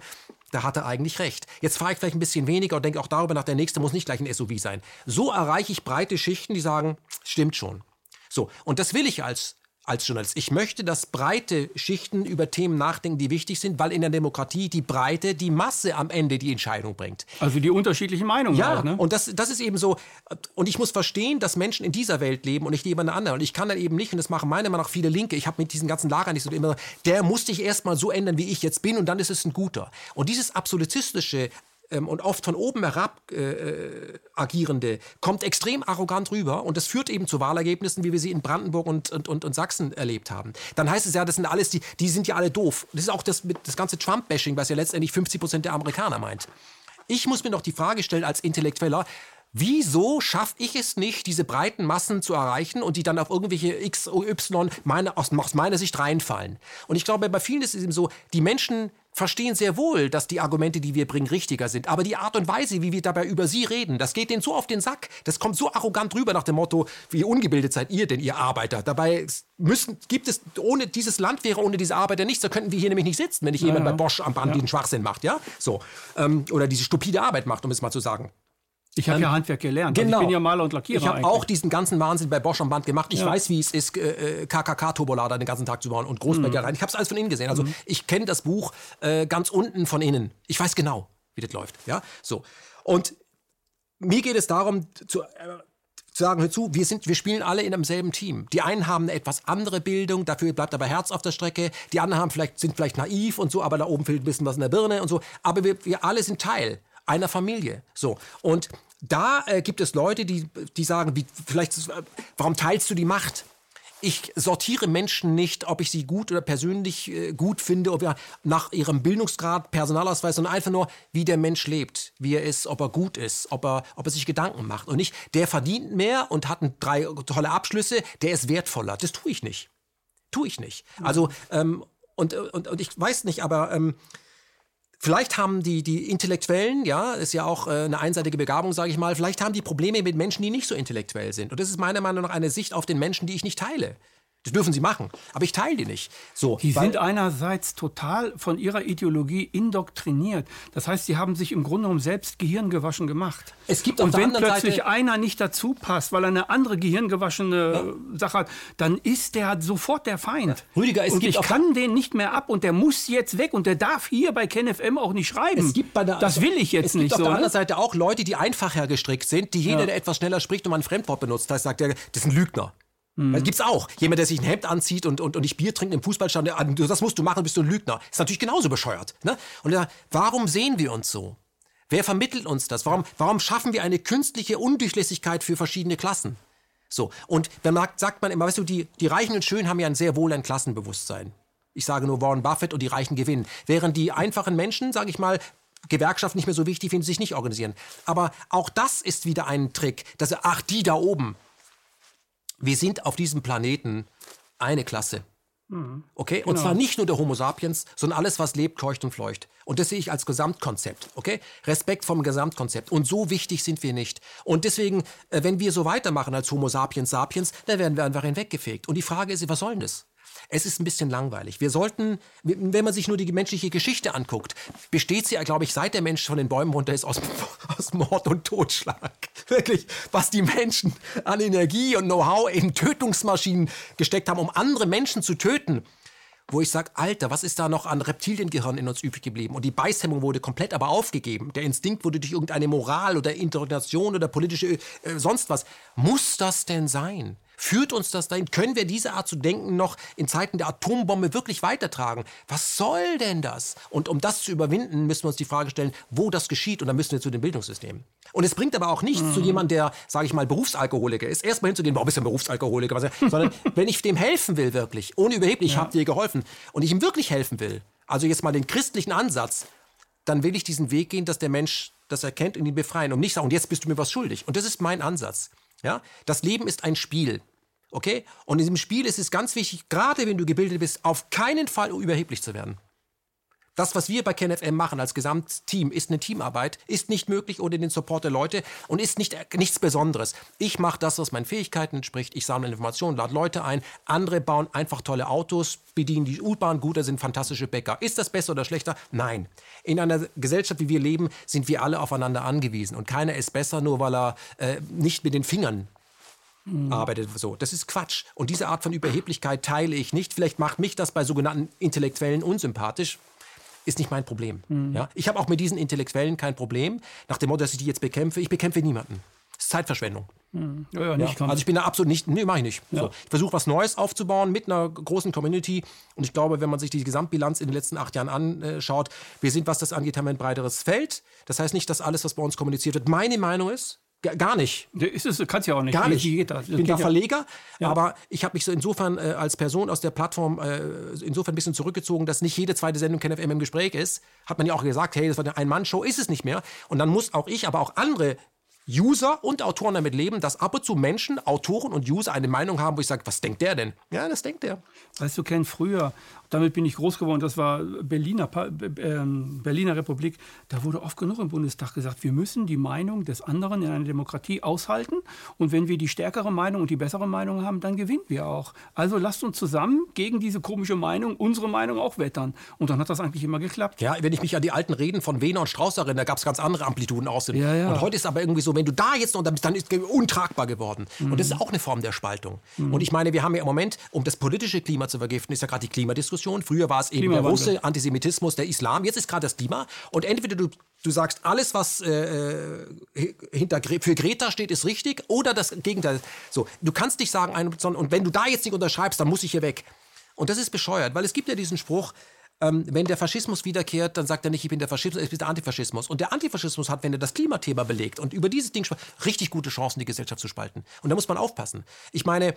da hat er eigentlich recht. Jetzt fahre ich vielleicht ein bisschen weniger und denke auch darüber nach, der nächste muss nicht gleich ein SUV sein. So erreiche ich breite Schichten, die sagen, stimmt schon. So, und das will ich als als Journalist. Ich möchte, dass breite Schichten über Themen nachdenken, die wichtig sind, weil in der Demokratie die Breite, die Masse am Ende die Entscheidung bringt. Also die unterschiedlichen Meinungen. Ja, auch, ne? und das, das ist eben so. Und ich muss verstehen, dass Menschen in dieser Welt leben und in einer anderen. Und ich kann dann eben nicht, und das machen meiner Meinung nach viele Linke, ich habe mit diesen ganzen Lagern nicht so immer, der muss dich erstmal so ändern, wie ich jetzt bin und dann ist es ein guter. Und dieses absolutistische ähm, und oft von oben herab äh, äh, agierende kommt extrem arrogant rüber und das führt eben zu Wahlergebnissen, wie wir sie in Brandenburg und, und, und, und Sachsen erlebt haben. Dann heißt es ja, das sind alles die, die sind ja alle doof. Das ist auch das, das ganze Trump-Bashing, was ja letztendlich 50 Prozent der Amerikaner meint. Ich muss mir noch die Frage stellen als Intellektueller, Wieso schaffe ich es nicht, diese breiten Massen zu erreichen und die dann auf irgendwelche X, Y meine, aus, aus meiner Sicht reinfallen? Und ich glaube, bei vielen ist es eben so, die Menschen verstehen sehr wohl, dass die Argumente, die wir bringen, richtiger sind. Aber die Art und Weise, wie wir dabei über sie reden, das geht denen so auf den Sack. Das kommt so arrogant rüber nach dem Motto, wie ungebildet seid ihr denn, ihr Arbeiter? Dabei müssen, gibt es, ohne dieses Land wäre ohne diese Arbeiter nichts. Da könnten wir hier nämlich nicht sitzen, wenn nicht ja, jemand ja. bei Bosch am Band ja. diesen Schwachsinn macht, ja? So. Ähm, oder diese stupide Arbeit macht, um es mal zu sagen. Ich habe ähm, ja Handwerk gelernt. Genau. Also ich bin ja Maler und Lackierer. Ich habe auch diesen ganzen Wahnsinn bei Bosch am Band gemacht. Ich ja. weiß, wie es ist, äh, KKK-Turbolader den ganzen Tag zu bauen und Großbäckereien. Mhm. Ich habe es alles von innen gesehen. Also mhm. ich kenne das Buch äh, ganz unten von innen. Ich weiß genau, wie das läuft. Ja, so. Und mir geht es darum, zu, äh, zu sagen, hör zu, wir, sind, wir spielen alle in einem selben Team. Die einen haben eine etwas andere Bildung, dafür bleibt aber Herz auf der Strecke. Die anderen haben vielleicht, sind vielleicht naiv und so, aber da oben fehlt ein bisschen was in der Birne und so. Aber wir, wir alle sind Teil einer Familie. So. Und da äh, gibt es Leute, die, die sagen, wie, vielleicht, äh, warum teilst du die Macht? Ich sortiere Menschen nicht, ob ich sie gut oder persönlich äh, gut finde, ob wir nach ihrem Bildungsgrad, Personalausweis, sondern einfach nur, wie der Mensch lebt, wie er ist, ob er gut ist, ob er, ob er sich Gedanken macht. Und nicht, der verdient mehr und hat drei tolle Abschlüsse, der ist wertvoller. Das tue ich nicht. Tue ich nicht. Also, ähm, und, und, und ich weiß nicht, aber ähm, Vielleicht haben die, die Intellektuellen, ja, ist ja auch äh, eine einseitige Begabung, sage ich mal, vielleicht haben die Probleme mit Menschen, die nicht so intellektuell sind. Und das ist meiner Meinung nach eine Sicht auf den Menschen, die ich nicht teile. Das dürfen sie machen, aber ich teile die nicht. So, die sind einerseits total von ihrer Ideologie indoktriniert. Das heißt, sie haben sich im Grunde genommen selbst gehirngewaschen gemacht. Es gibt Und wenn plötzlich Seite einer nicht dazu passt, weil er eine andere gehirngewaschene ja. Sache hat, dann ist der sofort der Feind. Ja. Rüdiger, es und gibt ich kann den nicht mehr ab und der muss jetzt weg und der darf hier bei KenFM auch nicht schreiben. Es gibt bei der, das will ich jetzt es nicht. Es gibt auf so, der anderen Seite auch Leute, die einfacher gestrickt sind, die jeder, ja. der etwas schneller spricht und mal ein Fremdwort benutzt, das sagt er, das ist ein Lügner. Mhm. Das gibt's auch. Jemand, der sich ein Hemd anzieht und, und, und nicht Bier trinkt im Fußballstadion, das musst du machen, bist du ein Lügner. Ist natürlich genauso bescheuert. Ne? Und da, warum sehen wir uns so? Wer vermittelt uns das? Warum, warum schaffen wir eine künstliche Undurchlässigkeit für verschiedene Klassen? So, und dann sagt man immer, weißt du, die, die Reichen und Schönen haben ja ein sehr wohl ein Klassenbewusstsein. Ich sage nur Warren Buffett und die Reichen gewinnen. Während die einfachen Menschen, sage ich mal, Gewerkschaft nicht mehr so wichtig finden, sich nicht organisieren. Aber auch das ist wieder ein Trick, dass, ach, die da oben, wir sind auf diesem Planeten eine Klasse. Mhm. Okay? Genau. Und zwar nicht nur der Homo sapiens, sondern alles, was lebt, keucht und fleucht. Und das sehe ich als Gesamtkonzept. Okay? Respekt vom Gesamtkonzept. Und so wichtig sind wir nicht. Und deswegen, äh, wenn wir so weitermachen als Homo sapiens sapiens, dann werden wir einfach hinweggefegt. Und die Frage ist, was soll denn das? Es ist ein bisschen langweilig. Wir sollten, wenn man sich nur die menschliche Geschichte anguckt, besteht sie, glaube ich, seit der Mensch von den Bäumen runter ist, aus, aus Mord und Totschlag. Wirklich, was die Menschen an Energie und Know-how in Tötungsmaschinen gesteckt haben, um andere Menschen zu töten. wo ich sage, Alter, was ist da noch an Reptiliengehirn in uns übrig geblieben? Und die Beißhemmung wurde komplett aber aufgegeben. Der Instinkt wurde durch irgendeine Moral oder Indoktrination oder politische äh, sonst was. Muss das denn sein? Führt uns das dahin? Können wir diese Art zu denken noch in Zeiten der Atombombe wirklich weitertragen? Was soll denn das? Und um das zu überwinden, müssen wir uns die Frage stellen, wo das geschieht. Und dann müssen wir zu dem Bildungssystem. Und es bringt aber auch nichts mhm. zu jemandem, der, sage ich mal, Berufsalkoholiker ist, erstmal hinzugehen, warum bist du ein Berufsalkoholiker? Sondern wenn ich dem helfen will, wirklich, ohne überheblich, ja. ich habe dir geholfen, und ich ihm wirklich helfen will, also jetzt mal den christlichen Ansatz, dann will ich diesen Weg gehen, dass der Mensch das erkennt und ihn befreien und nicht sagen, und jetzt bist du mir was schuldig. Und das ist mein Ansatz. Ja? Das Leben ist ein Spiel. Okay? Und in diesem Spiel ist es ganz wichtig, gerade wenn du gebildet bist, auf keinen Fall überheblich zu werden. Das, was wir bei KenFM machen als Gesamtteam, ist eine Teamarbeit, ist nicht möglich ohne den Support der Leute und ist nicht, nichts Besonderes. Ich mache das, was meinen Fähigkeiten entspricht. Ich sammle Informationen, lade Leute ein. Andere bauen einfach tolle Autos, bedienen die U-Bahn gut, da sind fantastische Bäcker. Ist das besser oder schlechter? Nein. In einer Gesellschaft, wie wir leben, sind wir alle aufeinander angewiesen. Und keiner ist besser, nur weil er äh, nicht mit den Fingern Mhm. arbeitet so. Das ist Quatsch. Und diese Art von Überheblichkeit teile ich nicht. Vielleicht macht mich das bei sogenannten Intellektuellen unsympathisch ist nicht mein Problem. Mhm. Ja? Ich habe auch mit diesen Intellektuellen kein Problem, nach dem Motto, dass ich die jetzt bekämpfe. Ich bekämpfe niemanden. Das ist Zeitverschwendung. Mhm. Ja, ja, also ich bin da absolut nicht, nee, mache ich nicht. So. Ich versuche was Neues aufzubauen mit einer großen Community und ich glaube, wenn man sich die Gesamtbilanz in den letzten acht Jahren anschaut, wir sind, was das angeht, haben ein breiteres Feld. Das heißt nicht, dass alles, was bei uns kommuniziert wird, meine Meinung ist. Gar nicht. Ist es, kannst ja auch nicht. Gar nicht. Ich bin da Verleger, ja. aber ich habe mich so insofern äh, als Person aus der Plattform äh, insofern ein bisschen zurückgezogen, dass nicht jede zweite Sendung KenFM im Gespräch ist. Hat man ja auch gesagt, hey, das war eine Ein-Mann-Show, ist es nicht mehr. Und dann muss auch ich, aber auch andere User und Autoren damit leben, dass ab und zu Menschen, Autoren und User eine Meinung haben, wo ich sage, was denkt der denn? Ja, das denkt der. Weißt du, Ken, früher, damit bin ich groß geworden, das war Berliner, ähm, Berliner Republik, da wurde oft genug im Bundestag gesagt, wir müssen die Meinung des anderen in einer Demokratie aushalten und wenn wir die stärkere Meinung und die bessere Meinung haben, dann gewinnen wir auch. Also lasst uns zusammen gegen diese komische Meinung unsere Meinung auch wettern. Und dann hat das eigentlich immer geklappt. Ja, wenn ich mich an die alten Reden von Wehner und Strauß erinnere, da gab es ganz andere Amplituden aus. Ja, ja. Und heute ist aber irgendwie so, wenn du da jetzt noch bist, dann ist es untragbar geworden. Mhm. Und das ist auch eine Form der Spaltung. Mhm. Und ich meine, wir haben ja im Moment, um das politische Klima zu vergiften, ist ja gerade die Klimadiskussion. Früher war es eben der Russe, Antisemitismus, der Islam. Jetzt ist gerade das Klima. Und entweder du, du sagst, alles, was äh, hinter, für Greta steht, ist richtig, oder das Gegenteil. So, du kannst nicht sagen, und wenn du da jetzt nicht unterschreibst, dann muss ich hier weg. Und das ist bescheuert, weil es gibt ja diesen Spruch, ähm, wenn der Faschismus wiederkehrt, dann sagt er nicht, ich bin der Faschismus, ich bin der Antifaschismus. Und der Antifaschismus hat, wenn er das Klimathema belegt und über dieses Ding richtig gute Chancen, die Gesellschaft zu spalten. Und da muss man aufpassen. Ich meine,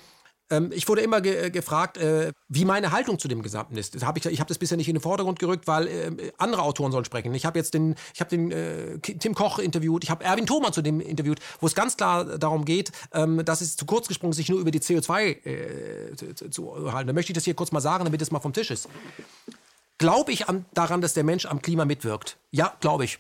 ähm, ich wurde immer ge gefragt, äh, wie meine Haltung zu dem Gesamten ist. Hab ich ich habe das bisher nicht in den Vordergrund gerückt, weil äh, andere Autoren sollen sprechen. Ich habe jetzt den, ich habe den äh, Tim Koch interviewt, ich habe Erwin Thoma zu dem interviewt, wo es ganz klar darum geht, ähm, dass es zu kurz gesprungen sich nur über die CO2 äh, zu, zu halten. Da möchte ich das hier kurz mal sagen, damit es mal vom Tisch ist. Glaube ich an, daran, dass der Mensch am Klima mitwirkt? Ja, glaube ich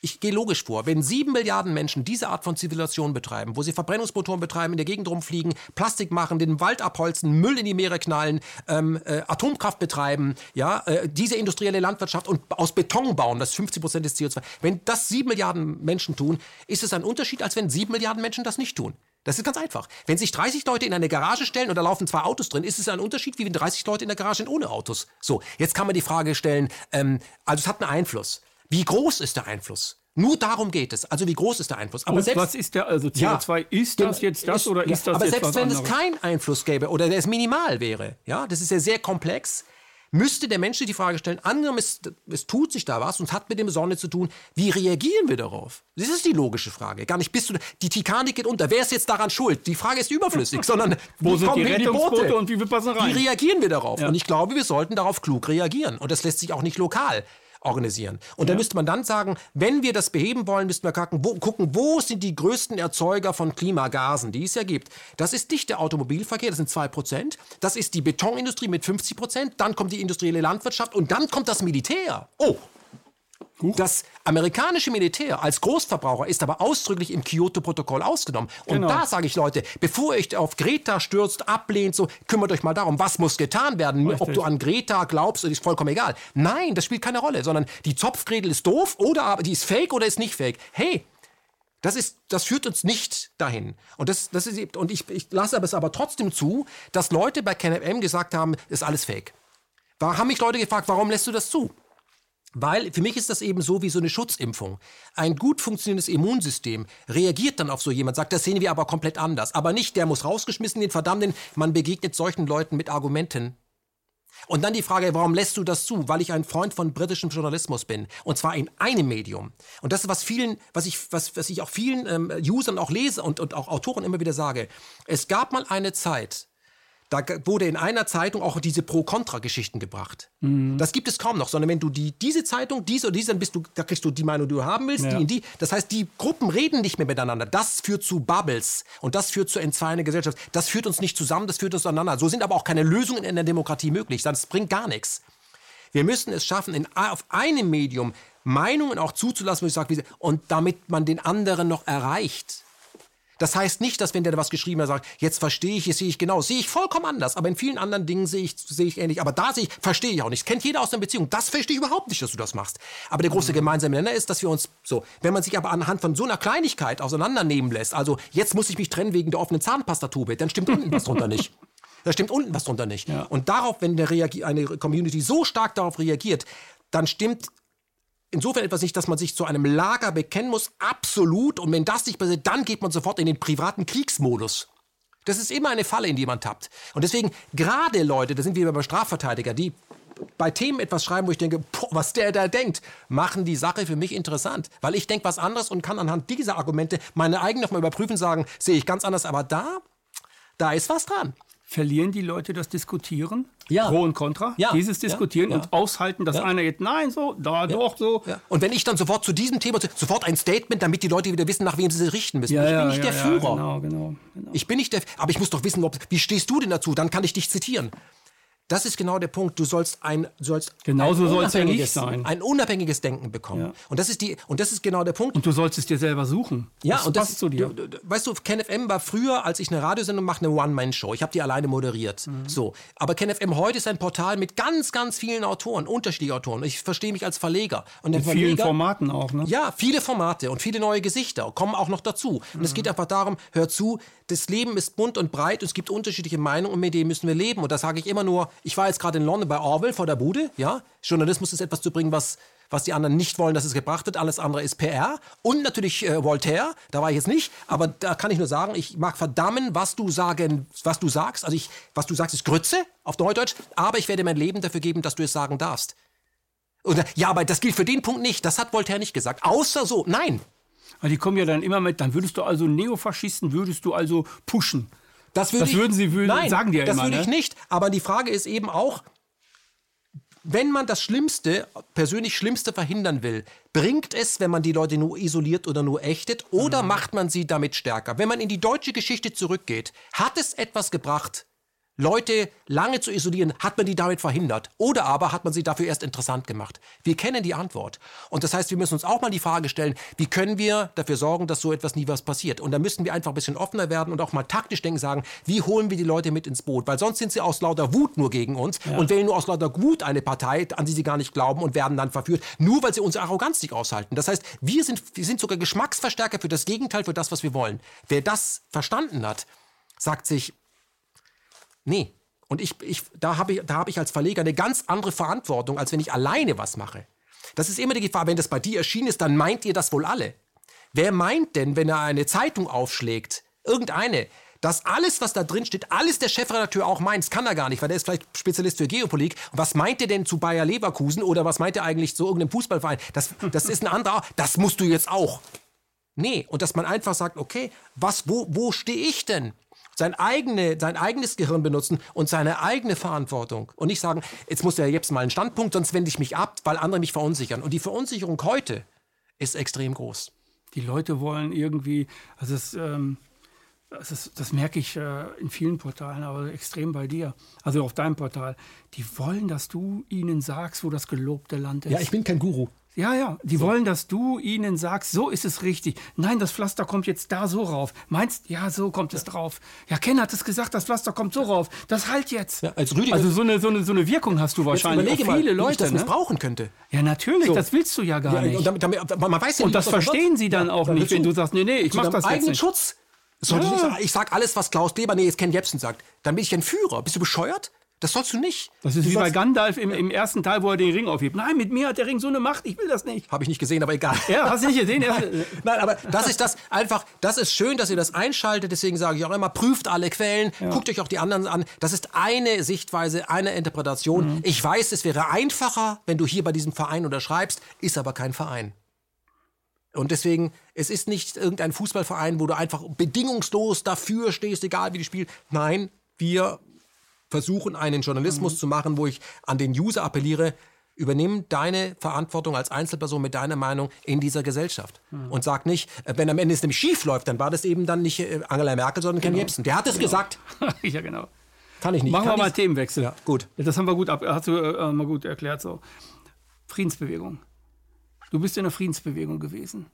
ich gehe logisch vor, wenn sieben Milliarden Menschen diese Art von Zivilisation betreiben, wo sie Verbrennungsmotoren betreiben, in der Gegend rumfliegen, Plastik machen, den Wald abholzen, Müll in die Meere knallen, ähm, äh, Atomkraft betreiben, ja, äh, diese industrielle Landwirtschaft und aus Beton bauen, das 50 Prozent des CO2. Wenn das sieben Milliarden Menschen tun, ist es ein Unterschied, als wenn sieben Milliarden Menschen das nicht tun. Das ist ganz einfach. Wenn sich 30 Leute in eine Garage stellen und da laufen zwei Autos drin, ist es ein Unterschied, wie wenn 30 Leute in der Garage sind ohne Autos. So, jetzt kann man die Frage stellen, ähm, also es hat einen Einfluss. Wie groß ist der Einfluss? Nur darum geht es. Also wie groß ist der Einfluss? Aber selbst, was ist der, also CO2, ja, ist das jetzt das oder ist das aber jetzt selbst wenn es keinen Einfluss gäbe oder der es minimal wäre, ja, das ist ja sehr komplex, müsste der Mensch sich die Frage stellen, angenommen es, es tut sich da was und hat mit dem Sonne zu tun, wie reagieren wir darauf? Das ist die logische Frage. Gar nicht bist du, die Titanic geht unter, wer ist jetzt daran schuld? Die Frage ist überflüssig, sondern wo sind die Rettungsboote und wie wir passen rein? Wie reagieren wir darauf? Ja. Und ich glaube, wir sollten darauf klug reagieren. Und das lässt sich auch nicht lokal organisieren. Und ja. da müsste man dann sagen, wenn wir das beheben wollen, müssten wir gucken wo, gucken, wo sind die größten Erzeuger von Klimagasen, die es ja gibt. Das ist nicht der Automobilverkehr, das sind 2%. Das ist die Betonindustrie mit 50%. Dann kommt die industrielle Landwirtschaft und dann kommt das Militär. Oh, das amerikanische Militär als Großverbraucher ist aber ausdrücklich im Kyoto-Protokoll ausgenommen. Und genau. da sage ich Leute, bevor ihr euch auf Greta stürzt, ablehnt, so kümmert euch mal darum, was muss getan werden. Richtig. Ob du an Greta glaubst, ist vollkommen egal. Nein, das spielt keine Rolle, sondern die Zopfgredel ist doof oder die ist fake oder ist nicht fake. Hey, das, ist, das führt uns nicht dahin. Und, das, das ist, und ich, ich lasse es aber trotzdem zu, dass Leute bei KNFM gesagt haben, ist alles fake. Da haben mich Leute gefragt, warum lässt du das zu? Weil für mich ist das eben so wie so eine Schutzimpfung. Ein gut funktionierendes Immunsystem reagiert dann auf so jemand, sagt, das sehen wir aber komplett anders. Aber nicht, der muss rausgeschmissen, den verdammten, man begegnet solchen Leuten mit Argumenten. Und dann die Frage, warum lässt du das zu? Weil ich ein Freund von britischem Journalismus bin. Und zwar in einem Medium. Und das ist was vielen, was ich, was, was ich auch vielen ähm, Usern auch lese und, und auch Autoren immer wieder sage. Es gab mal eine Zeit, da wurde in einer Zeitung auch diese Pro-Kontra-Geschichten gebracht. Mhm. Das gibt es kaum noch, sondern wenn du die, diese Zeitung, diese oder diese, dann bist du, da kriegst du die Meinung, die du haben willst, ja. die in die. Das heißt, die Gruppen reden nicht mehr miteinander. Das führt zu Bubbles und das führt zu Entzweien Gesellschaft. Das führt uns nicht zusammen, das führt uns auseinander. So sind aber auch keine Lösungen in der Demokratie möglich. Das bringt gar nichts. Wir müssen es schaffen, in, auf einem Medium Meinungen auch zuzulassen, wo ich sage, und damit man den anderen noch erreicht. Das heißt nicht, dass wenn der was geschrieben hat, sagt, jetzt verstehe ich, jetzt sehe ich genau, sehe ich vollkommen anders. Aber in vielen anderen Dingen sehe ich, sehe ich ähnlich. Aber da sehe ich, verstehe ich auch nicht. Das kennt jeder aus einer Beziehung. Das verstehe ich überhaupt nicht, dass du das machst. Aber der große gemeinsame Nenner ist, dass wir uns so, wenn man sich aber anhand von so einer Kleinigkeit auseinandernehmen lässt, also jetzt muss ich mich trennen wegen der offenen Zahnpastatube, dann stimmt unten was drunter nicht. Da stimmt unten was drunter nicht. Ja. Und darauf, wenn eine Community so stark darauf reagiert, dann stimmt insofern etwas nicht, dass man sich zu einem Lager bekennen muss, absolut. Und wenn das nicht passiert, dann geht man sofort in den privaten Kriegsmodus. Das ist immer eine Falle, in die man tappt. Und deswegen, gerade Leute, da sind wir bei Strafverteidiger, die bei Themen etwas schreiben, wo ich denke, boah, was der da denkt, machen die Sache für mich interessant. Weil ich denke was anderes und kann anhand dieser Argumente meine eigenen nochmal überprüfen, sagen, sehe ich ganz anders, aber da, da ist was dran. Verlieren die Leute das Diskutieren? Ja. Pro und Contra? Ja. Dieses Diskutieren Ja. und aushalten, dass einer jetzt nein, so, da doch, so. Und wenn ich dann sofort zu diesem Thema, sofort ein Statement, damit die Leute wieder wissen, nach wem sie sich richten müssen. ich bin nicht der Führer. Genau, genau, genau. Ich bin nicht der, aber ich muss doch wissen, ob, wie stehst du denn dazu? Dann kann ich dich zitieren. Das ist genau der Punkt. Du sollst ein, sollst Genauso ein soll's ja unabhängiges- sein. ein unabhängiges Denken bekommen. Ja. Und das ist die, und das ist genau der Punkt. Und du sollst es dir selber suchen. Ja, das und das passt zu dir. Du, du, weißt du, KenFM war früher, als ich eine Radiosendung mache, eine One-Man-Show. Ich habe die alleine moderiert. Mhm. So. Aber KenFM heute ist ein Portal mit ganz, ganz vielen Autoren, unterschiedlichen Autoren. Ich verstehe mich als Verleger. Und der In vielen Verleger, Formaten auch, ne? ja, viele Formate und viele neue Gesichter kommen auch noch dazu. Und es geht einfach darum, hör zu, das Leben ist bunt und breit, es gibt unterschiedliche Meinungen und mit denen müssen wir leben. Und da sage ich immer nur, ich war jetzt gerade in London bei Orwell vor der Bude, ja. Journalismus ist etwas zu bringen, was, was die anderen nicht wollen, dass es gebracht wird. Alles andere ist PR. Und natürlich äh, Voltaire, da war ich jetzt nicht, aber da kann ich nur sagen, ich mag verdammen, was du sagen, was du sagst. Also ich, was du sagst, ist Grütze auf Neudeutsch, aber ich werde mein Leben dafür geben, dass du es sagen darfst. Und, ja, aber das gilt für den Punkt nicht. Das hat Voltaire nicht gesagt. Außer so, nein. Die kommen ja dann immer mit, dann würdest du also Neofaschisten, würdest du also pushen. Das, würde Das ich, würden sie wü- nein, sagen die ja das immer, würde ich ne? nicht. Aber die Frage ist eben auch, wenn man das Schlimmste, persönlich Schlimmste verhindern will, bringt es, wenn man die Leute nur isoliert oder nur ächtet, oder Mhm. macht man sie damit stärker? Wenn man in die deutsche Geschichte zurückgeht, hat es etwas gebracht, Leute lange zu isolieren, hat man die damit verhindert? Oder aber hat man sie dafür erst interessant gemacht? Wir kennen die Antwort. Und das heißt, wir müssen uns auch mal die Frage stellen, wie können wir dafür sorgen, dass so etwas nie was passiert? Und da müssen wir einfach ein bisschen offener werden und auch mal taktisch denken, sagen, wie holen wir die Leute mit ins Boot? Weil sonst sind sie aus lauter Wut nur gegen uns und wählen nur aus lauter Wut eine Partei, an die sie gar nicht glauben und werden dann verführt, nur weil sie unsere Arroganz nicht aushalten. Das heißt, wir sind, wir sind sogar Geschmacksverstärker für das Gegenteil, für das, was wir wollen. Wer das verstanden hat, sagt sich, Nee. Und ich, ich, da habe ich, hab ich als Verleger eine ganz andere Verantwortung, als wenn ich alleine was mache. Das ist immer die Gefahr, wenn das bei dir erschienen ist, dann meint ihr das wohl alle. Wer meint denn, wenn er eine Zeitung aufschlägt, irgendeine, dass alles, was da drin steht, alles der Chefredakteur auch meint, das kann er gar nicht, weil der ist vielleicht Spezialist für Geopolitik. Und was meint er denn zu Bayer Leverkusen oder was meint er eigentlich zu irgendeinem Fußballverein? Das, das ist ein anderer, das musst du jetzt auch. Nee, und dass man einfach sagt, okay, was, wo, wo stehe ich denn? Sein, eigene, sein eigenes Gehirn benutzen und seine eigene Verantwortung. Und nicht sagen, jetzt muss er jetzt mal einen Standpunkt, sonst wende ich mich ab, weil andere mich verunsichern. Und die Verunsicherung heute ist extrem groß. Die Leute wollen irgendwie, also das, ähm, das, ist, das merke ich äh, in vielen Portalen, aber extrem bei dir, also auf deinem Portal. Die wollen, dass du ihnen sagst, wo das gelobte Land ist. bin kein Guru. Ja, ja, die wollen, dass du ihnen sagst, so ist es richtig. Nein, das Pflaster kommt jetzt da so rauf. Meinst, ja, so kommt es drauf. Ja, Ken hat es gesagt, das Pflaster kommt so rauf. Das halt jetzt. Ja, als Rüdiger- also so eine, so, eine, so eine Wirkung hast du wahrscheinlich. überlege Auch mal, viele wie ich Leute. das ne? missbrauchen könnte. Ja, natürlich, So. das willst du ja gar Ja, nicht. und damit, damit, man weiß ja Und nicht, das verstehen sie dann auch Ja, nicht, wenn du sagst, nee, nee, ich mach das jetzt eigenen nicht. Schutz. Sollte Ja. ich, sagen, ich sag alles, was Klaus Kleber, nee, jetzt Ken Jebsen sagt. Dann bin ich ein Führer. Bist du bescheuert? Das sollst du nicht. Das ist wie bei Gandalf im, im, ersten Teil, wo er den Ring aufhebt. Nein, mit mir hat der Ring so eine Macht, ich will das nicht. Habe ich nicht gesehen, aber egal. Ja, hast du nicht gesehen? Nein, Nein, aber das ist das einfach, das ist schön, dass ihr das einschaltet. Deswegen sage ich auch immer, prüft alle Quellen, ja. guckt euch auch die anderen an. Das ist eine Sichtweise, eine Interpretation. Mhm. Ich weiß, es wäre einfacher, wenn du hier bei diesem Verein unterschreibst, ist aber kein Verein. Und deswegen, es ist nicht irgendein Fußballverein, wo du einfach bedingungslos dafür stehst, egal wie du spielst. Nein, wir versuchen, einen Journalismus mhm. zu machen, wo ich an den User appelliere, übernimm deine Verantwortung als Einzelperson mit deiner Meinung in dieser Gesellschaft. Mhm. Und sag nicht, äh, wenn am Ende es nämlich schief läuft, dann war das eben dann nicht äh, Angela Merkel, sondern Ken genau. Jebsen. Der hat es genau. gesagt. ja, genau. Kann ich nicht. Machen Kann wir mal Themenwechsel. Ja, gut. Das haben wir gut, ab, hast du äh, mal gut erklärt so. Friedensbewegung. Du bist in der Friedensbewegung gewesen.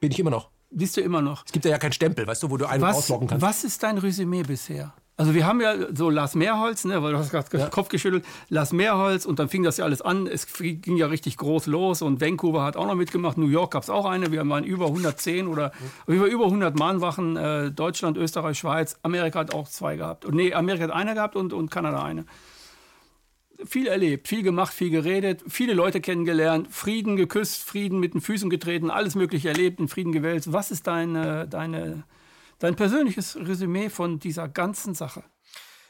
Bin ich immer noch. Bist du immer noch. Es gibt ja keinen Stempel, weißt du, wo du einen was, rauslocken kannst. Was ist dein Resümee bisher? Also wir haben ja so Lars Mehrholz, ne, weil du hast gerade ja. Kopf geschüttelt, Lars Mehrholz und dann fing das ja alles an. Es ging ja richtig groß los und Vancouver hat auch noch mitgemacht. New York gab es auch eine. Wir waren über 110 oder mhm. über 100 Mahnwachen. Äh, Deutschland, Österreich, Schweiz. Amerika hat auch zwei gehabt. Und, nee, Amerika hat eine gehabt und, und Kanada eine viel erlebt, viel gemacht, viel geredet, viele Leute kennengelernt, Frieden geküsst, Frieden mit den Füßen getreten, alles Mögliche erlebt, in Frieden gewälzt. Was ist deine, deine, dein persönliches Resümee von dieser ganzen Sache?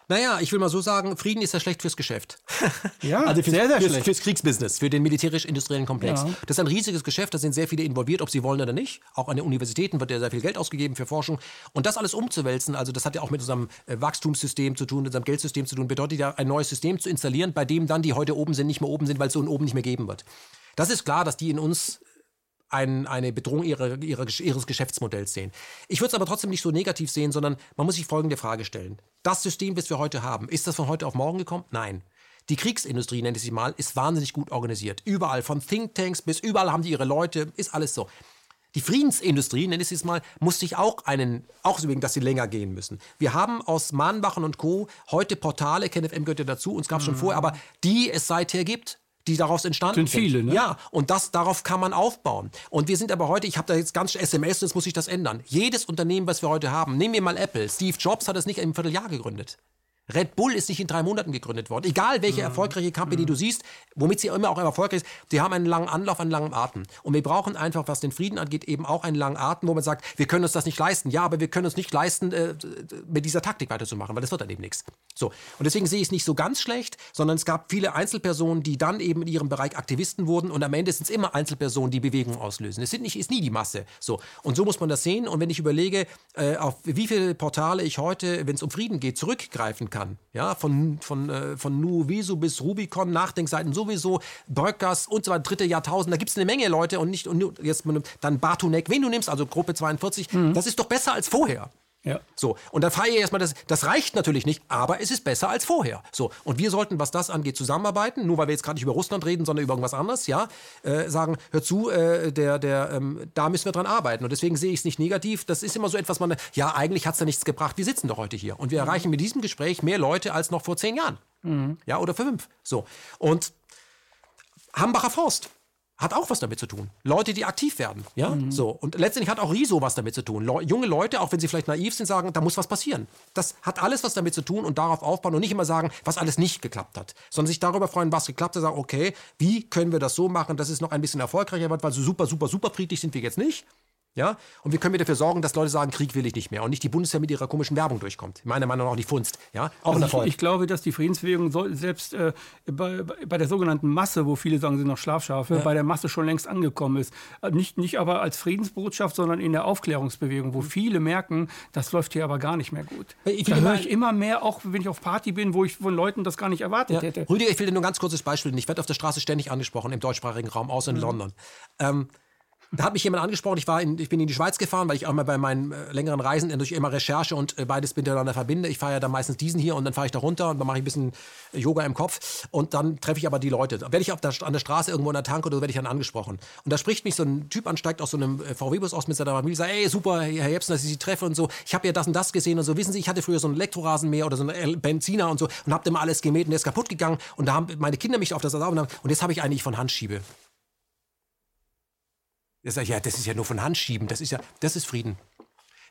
Naja, ich will mal so sagen, Frieden ist ja schlecht fürs Geschäft. Ja, also fürs, sehr, sehr fürs, schlecht. Fürs Kriegsbusiness, für den militärisch-industriellen Komplex. Ja. Das ist ein riesiges Geschäft, da sind sehr viele involviert, ob sie wollen oder nicht. Auch an den Universitäten wird ja sehr viel Geld ausgegeben für Forschung. Und das alles umzuwälzen, also das hat ja auch mit unserem äh, Wachstumssystem zu tun, mit unserem Geldsystem zu tun, bedeutet ja ein neues System zu installieren, bei dem dann die heute oben sind, nicht mehr oben sind, weil es so und oben nicht mehr geben wird. Das ist klar, dass die in uns ein, eine Bedrohung ihrer, ihrer, ihres Geschäftsmodells sehen. Ich würde es aber trotzdem nicht so negativ sehen, sondern man muss sich folgende Frage stellen. Das System, das wir heute haben, ist das von heute auf morgen gekommen? Nein. Die Kriegsindustrie, nennt es sie mal, ist wahnsinnig gut organisiert. Überall, von Thinktanks bis überall haben die ihre Leute, ist alles so. Die Friedensindustrie, nenne ich es mal, muss sich auch einen, auch wegen, dass sie länger gehen müssen. Wir haben aus Mahnbachen und Co. heute Portale, KenFM gehört ja dazu, uns gab es schon mhm. vorher, aber die es seither gibt die daraus entstanden sind. viele, ne? Ja, und das, darauf kann man aufbauen. Und wir sind aber heute, ich habe da jetzt ganz SMS, jetzt muss ich das ändern. Jedes Unternehmen, was wir heute haben, nehmen wir mal Apple. Steve Jobs hat es nicht im Vierteljahr gegründet. Red Bull ist nicht in drei Monaten gegründet worden. Egal welche mhm. erfolgreiche Company mhm. du siehst, womit sie immer auch erfolgreich ist, die haben einen langen Anlauf, einen langen Atem. Und wir brauchen einfach, was den Frieden angeht, eben auch einen langen Atem, wo man sagt, wir können uns das nicht leisten. Ja, aber wir können uns nicht leisten, äh, mit dieser Taktik weiterzumachen, weil das wird dann eben nichts. So. Und deswegen sehe ich es nicht so ganz schlecht, sondern es gab viele Einzelpersonen, die dann eben in ihrem Bereich Aktivisten wurden und am Ende sind es immer Einzelpersonen, die Bewegung auslösen. Es sind nicht, ist nie die Masse. So. Und so muss man das sehen. Und wenn ich überlege, äh, auf wie viele Portale ich heute, wenn es um Frieden geht, zurückgreifen kann, ja, von von, äh, von Nuoviso bis Rubicon, Nachdenkseiten sowieso, Bröckers und so weiter, dritte Jahrtausend. Da gibt es eine Menge Leute und nicht und jetzt dann Bartunek, wen du nimmst, also Gruppe 42, mhm. das ist doch besser als vorher. Ja. So, und dann feiere ich erstmal, das, das reicht natürlich nicht, aber es ist besser als vorher. So, und wir sollten, was das angeht, zusammenarbeiten, nur weil wir jetzt gerade nicht über Russland reden, sondern über irgendwas anderes, ja, äh, sagen, hör zu, äh, der, der, ähm, da müssen wir dran arbeiten. Und deswegen sehe ich es nicht negativ. Das ist immer so etwas, man, ja, eigentlich hat es ja nichts gebracht, wir sitzen doch heute hier. Und wir mhm. erreichen mit diesem Gespräch mehr Leute als noch vor zehn Jahren. Mhm. Ja, oder fünf. So. Und Hambacher Forst hat auch was damit zu tun. Leute, die aktiv werden. Ja? Mhm. So. Und letztendlich hat auch Riso was damit zu tun. Le junge Leute, auch wenn sie vielleicht naiv sind, sagen, da muss was passieren. Das hat alles was damit zu tun und darauf aufbauen und nicht immer sagen, was alles nicht geklappt hat, sondern sich darüber freuen, was geklappt hat, sagen, okay, wie können wir das so machen, dass es noch ein bisschen erfolgreicher wird, weil so super, super, super friedlich sind wir jetzt nicht. Ja? Und wir können dafür sorgen, dass Leute sagen, Krieg will ich nicht mehr und nicht die Bundeswehr mit ihrer komischen Werbung durchkommt. Meiner Meinung nach auch die Funst. Ja? Auch also ich, ich, glaube, dass die Friedensbewegung soll, selbst äh, bei, bei, der sogenannten Masse, wo viele sagen, sie sind noch Schlafschafe, ja. bei der Masse schon längst angekommen ist. Äh, nicht, nicht aber als Friedensbotschaft, sondern in der Aufklärungsbewegung, wo viele merken, das läuft hier aber gar nicht mehr gut. Ich da höre ich immer mehr, auch wenn ich auf Party bin, wo ich von Leuten das gar nicht erwartet ja. hätte. Rüdiger, ich will dir nur ein ganz kurzes Beispiel. Ich werde auf der Straße ständig angesprochen, im deutschsprachigen Raum, außer in mhm. London. Ähm, da hat mich jemand angesprochen, ich, war in, ich bin in die Schweiz gefahren, weil ich auch mal bei meinen äh, längeren Reisen durch immer Recherche und äh, beides miteinander verbinde. Ich fahre ja dann meistens diesen hier und dann fahre ich da runter und dann mache ich ein bisschen Yoga im Kopf und dann treffe ich aber die Leute. Werde ich auf der, an der Straße irgendwo in der Tank oder so, werde ich dann angesprochen. Und da spricht mich so ein Typ an, steigt aus so einem äh, VW-Bus aus mit seiner Familie, sagt, ey, super, Herr Jepsen, dass ich Sie treffe und so. Ich habe ja das und das gesehen und so. Wissen Sie, ich hatte früher so einen Elektrorasenmäher oder so einen Benziner und so und habe immer alles gemäht und der ist kaputt gegangen und da haben meine Kinder mich auf das und jetzt habe ich eigentlich von Hand schiebe. Er sagt, ja, das ist ja nur von Hand schieben, das ist ja, das ist Frieden.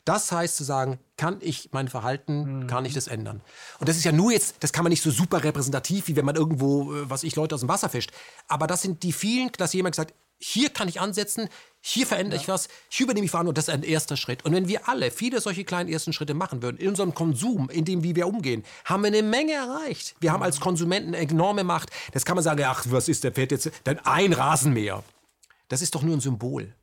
Das heißt zu sagen, kann ich mein Verhalten, kann ich das ändern? Und das ist ja nur jetzt, das kann man nicht so super repräsentativ, wie wenn man irgendwo, äh, was ich, Leute aus dem Wasser fischt. Aber das sind die vielen, dass jemand sagt, hier kann ich ansetzen, hier verändere ich was, hier übernehme ich Verantwortung. Das ist ein erster Schritt. Und wenn wir alle viele solche kleinen ersten Schritte machen würden, in unserem Konsum, in dem, wie wir umgehen, haben wir eine Menge erreicht. Wir haben als Konsumenten enorme Macht. Das kann man sagen, ach, was ist, der fährt jetzt, dann ein Rasenmäher. Das ist doch nur ein Symbol.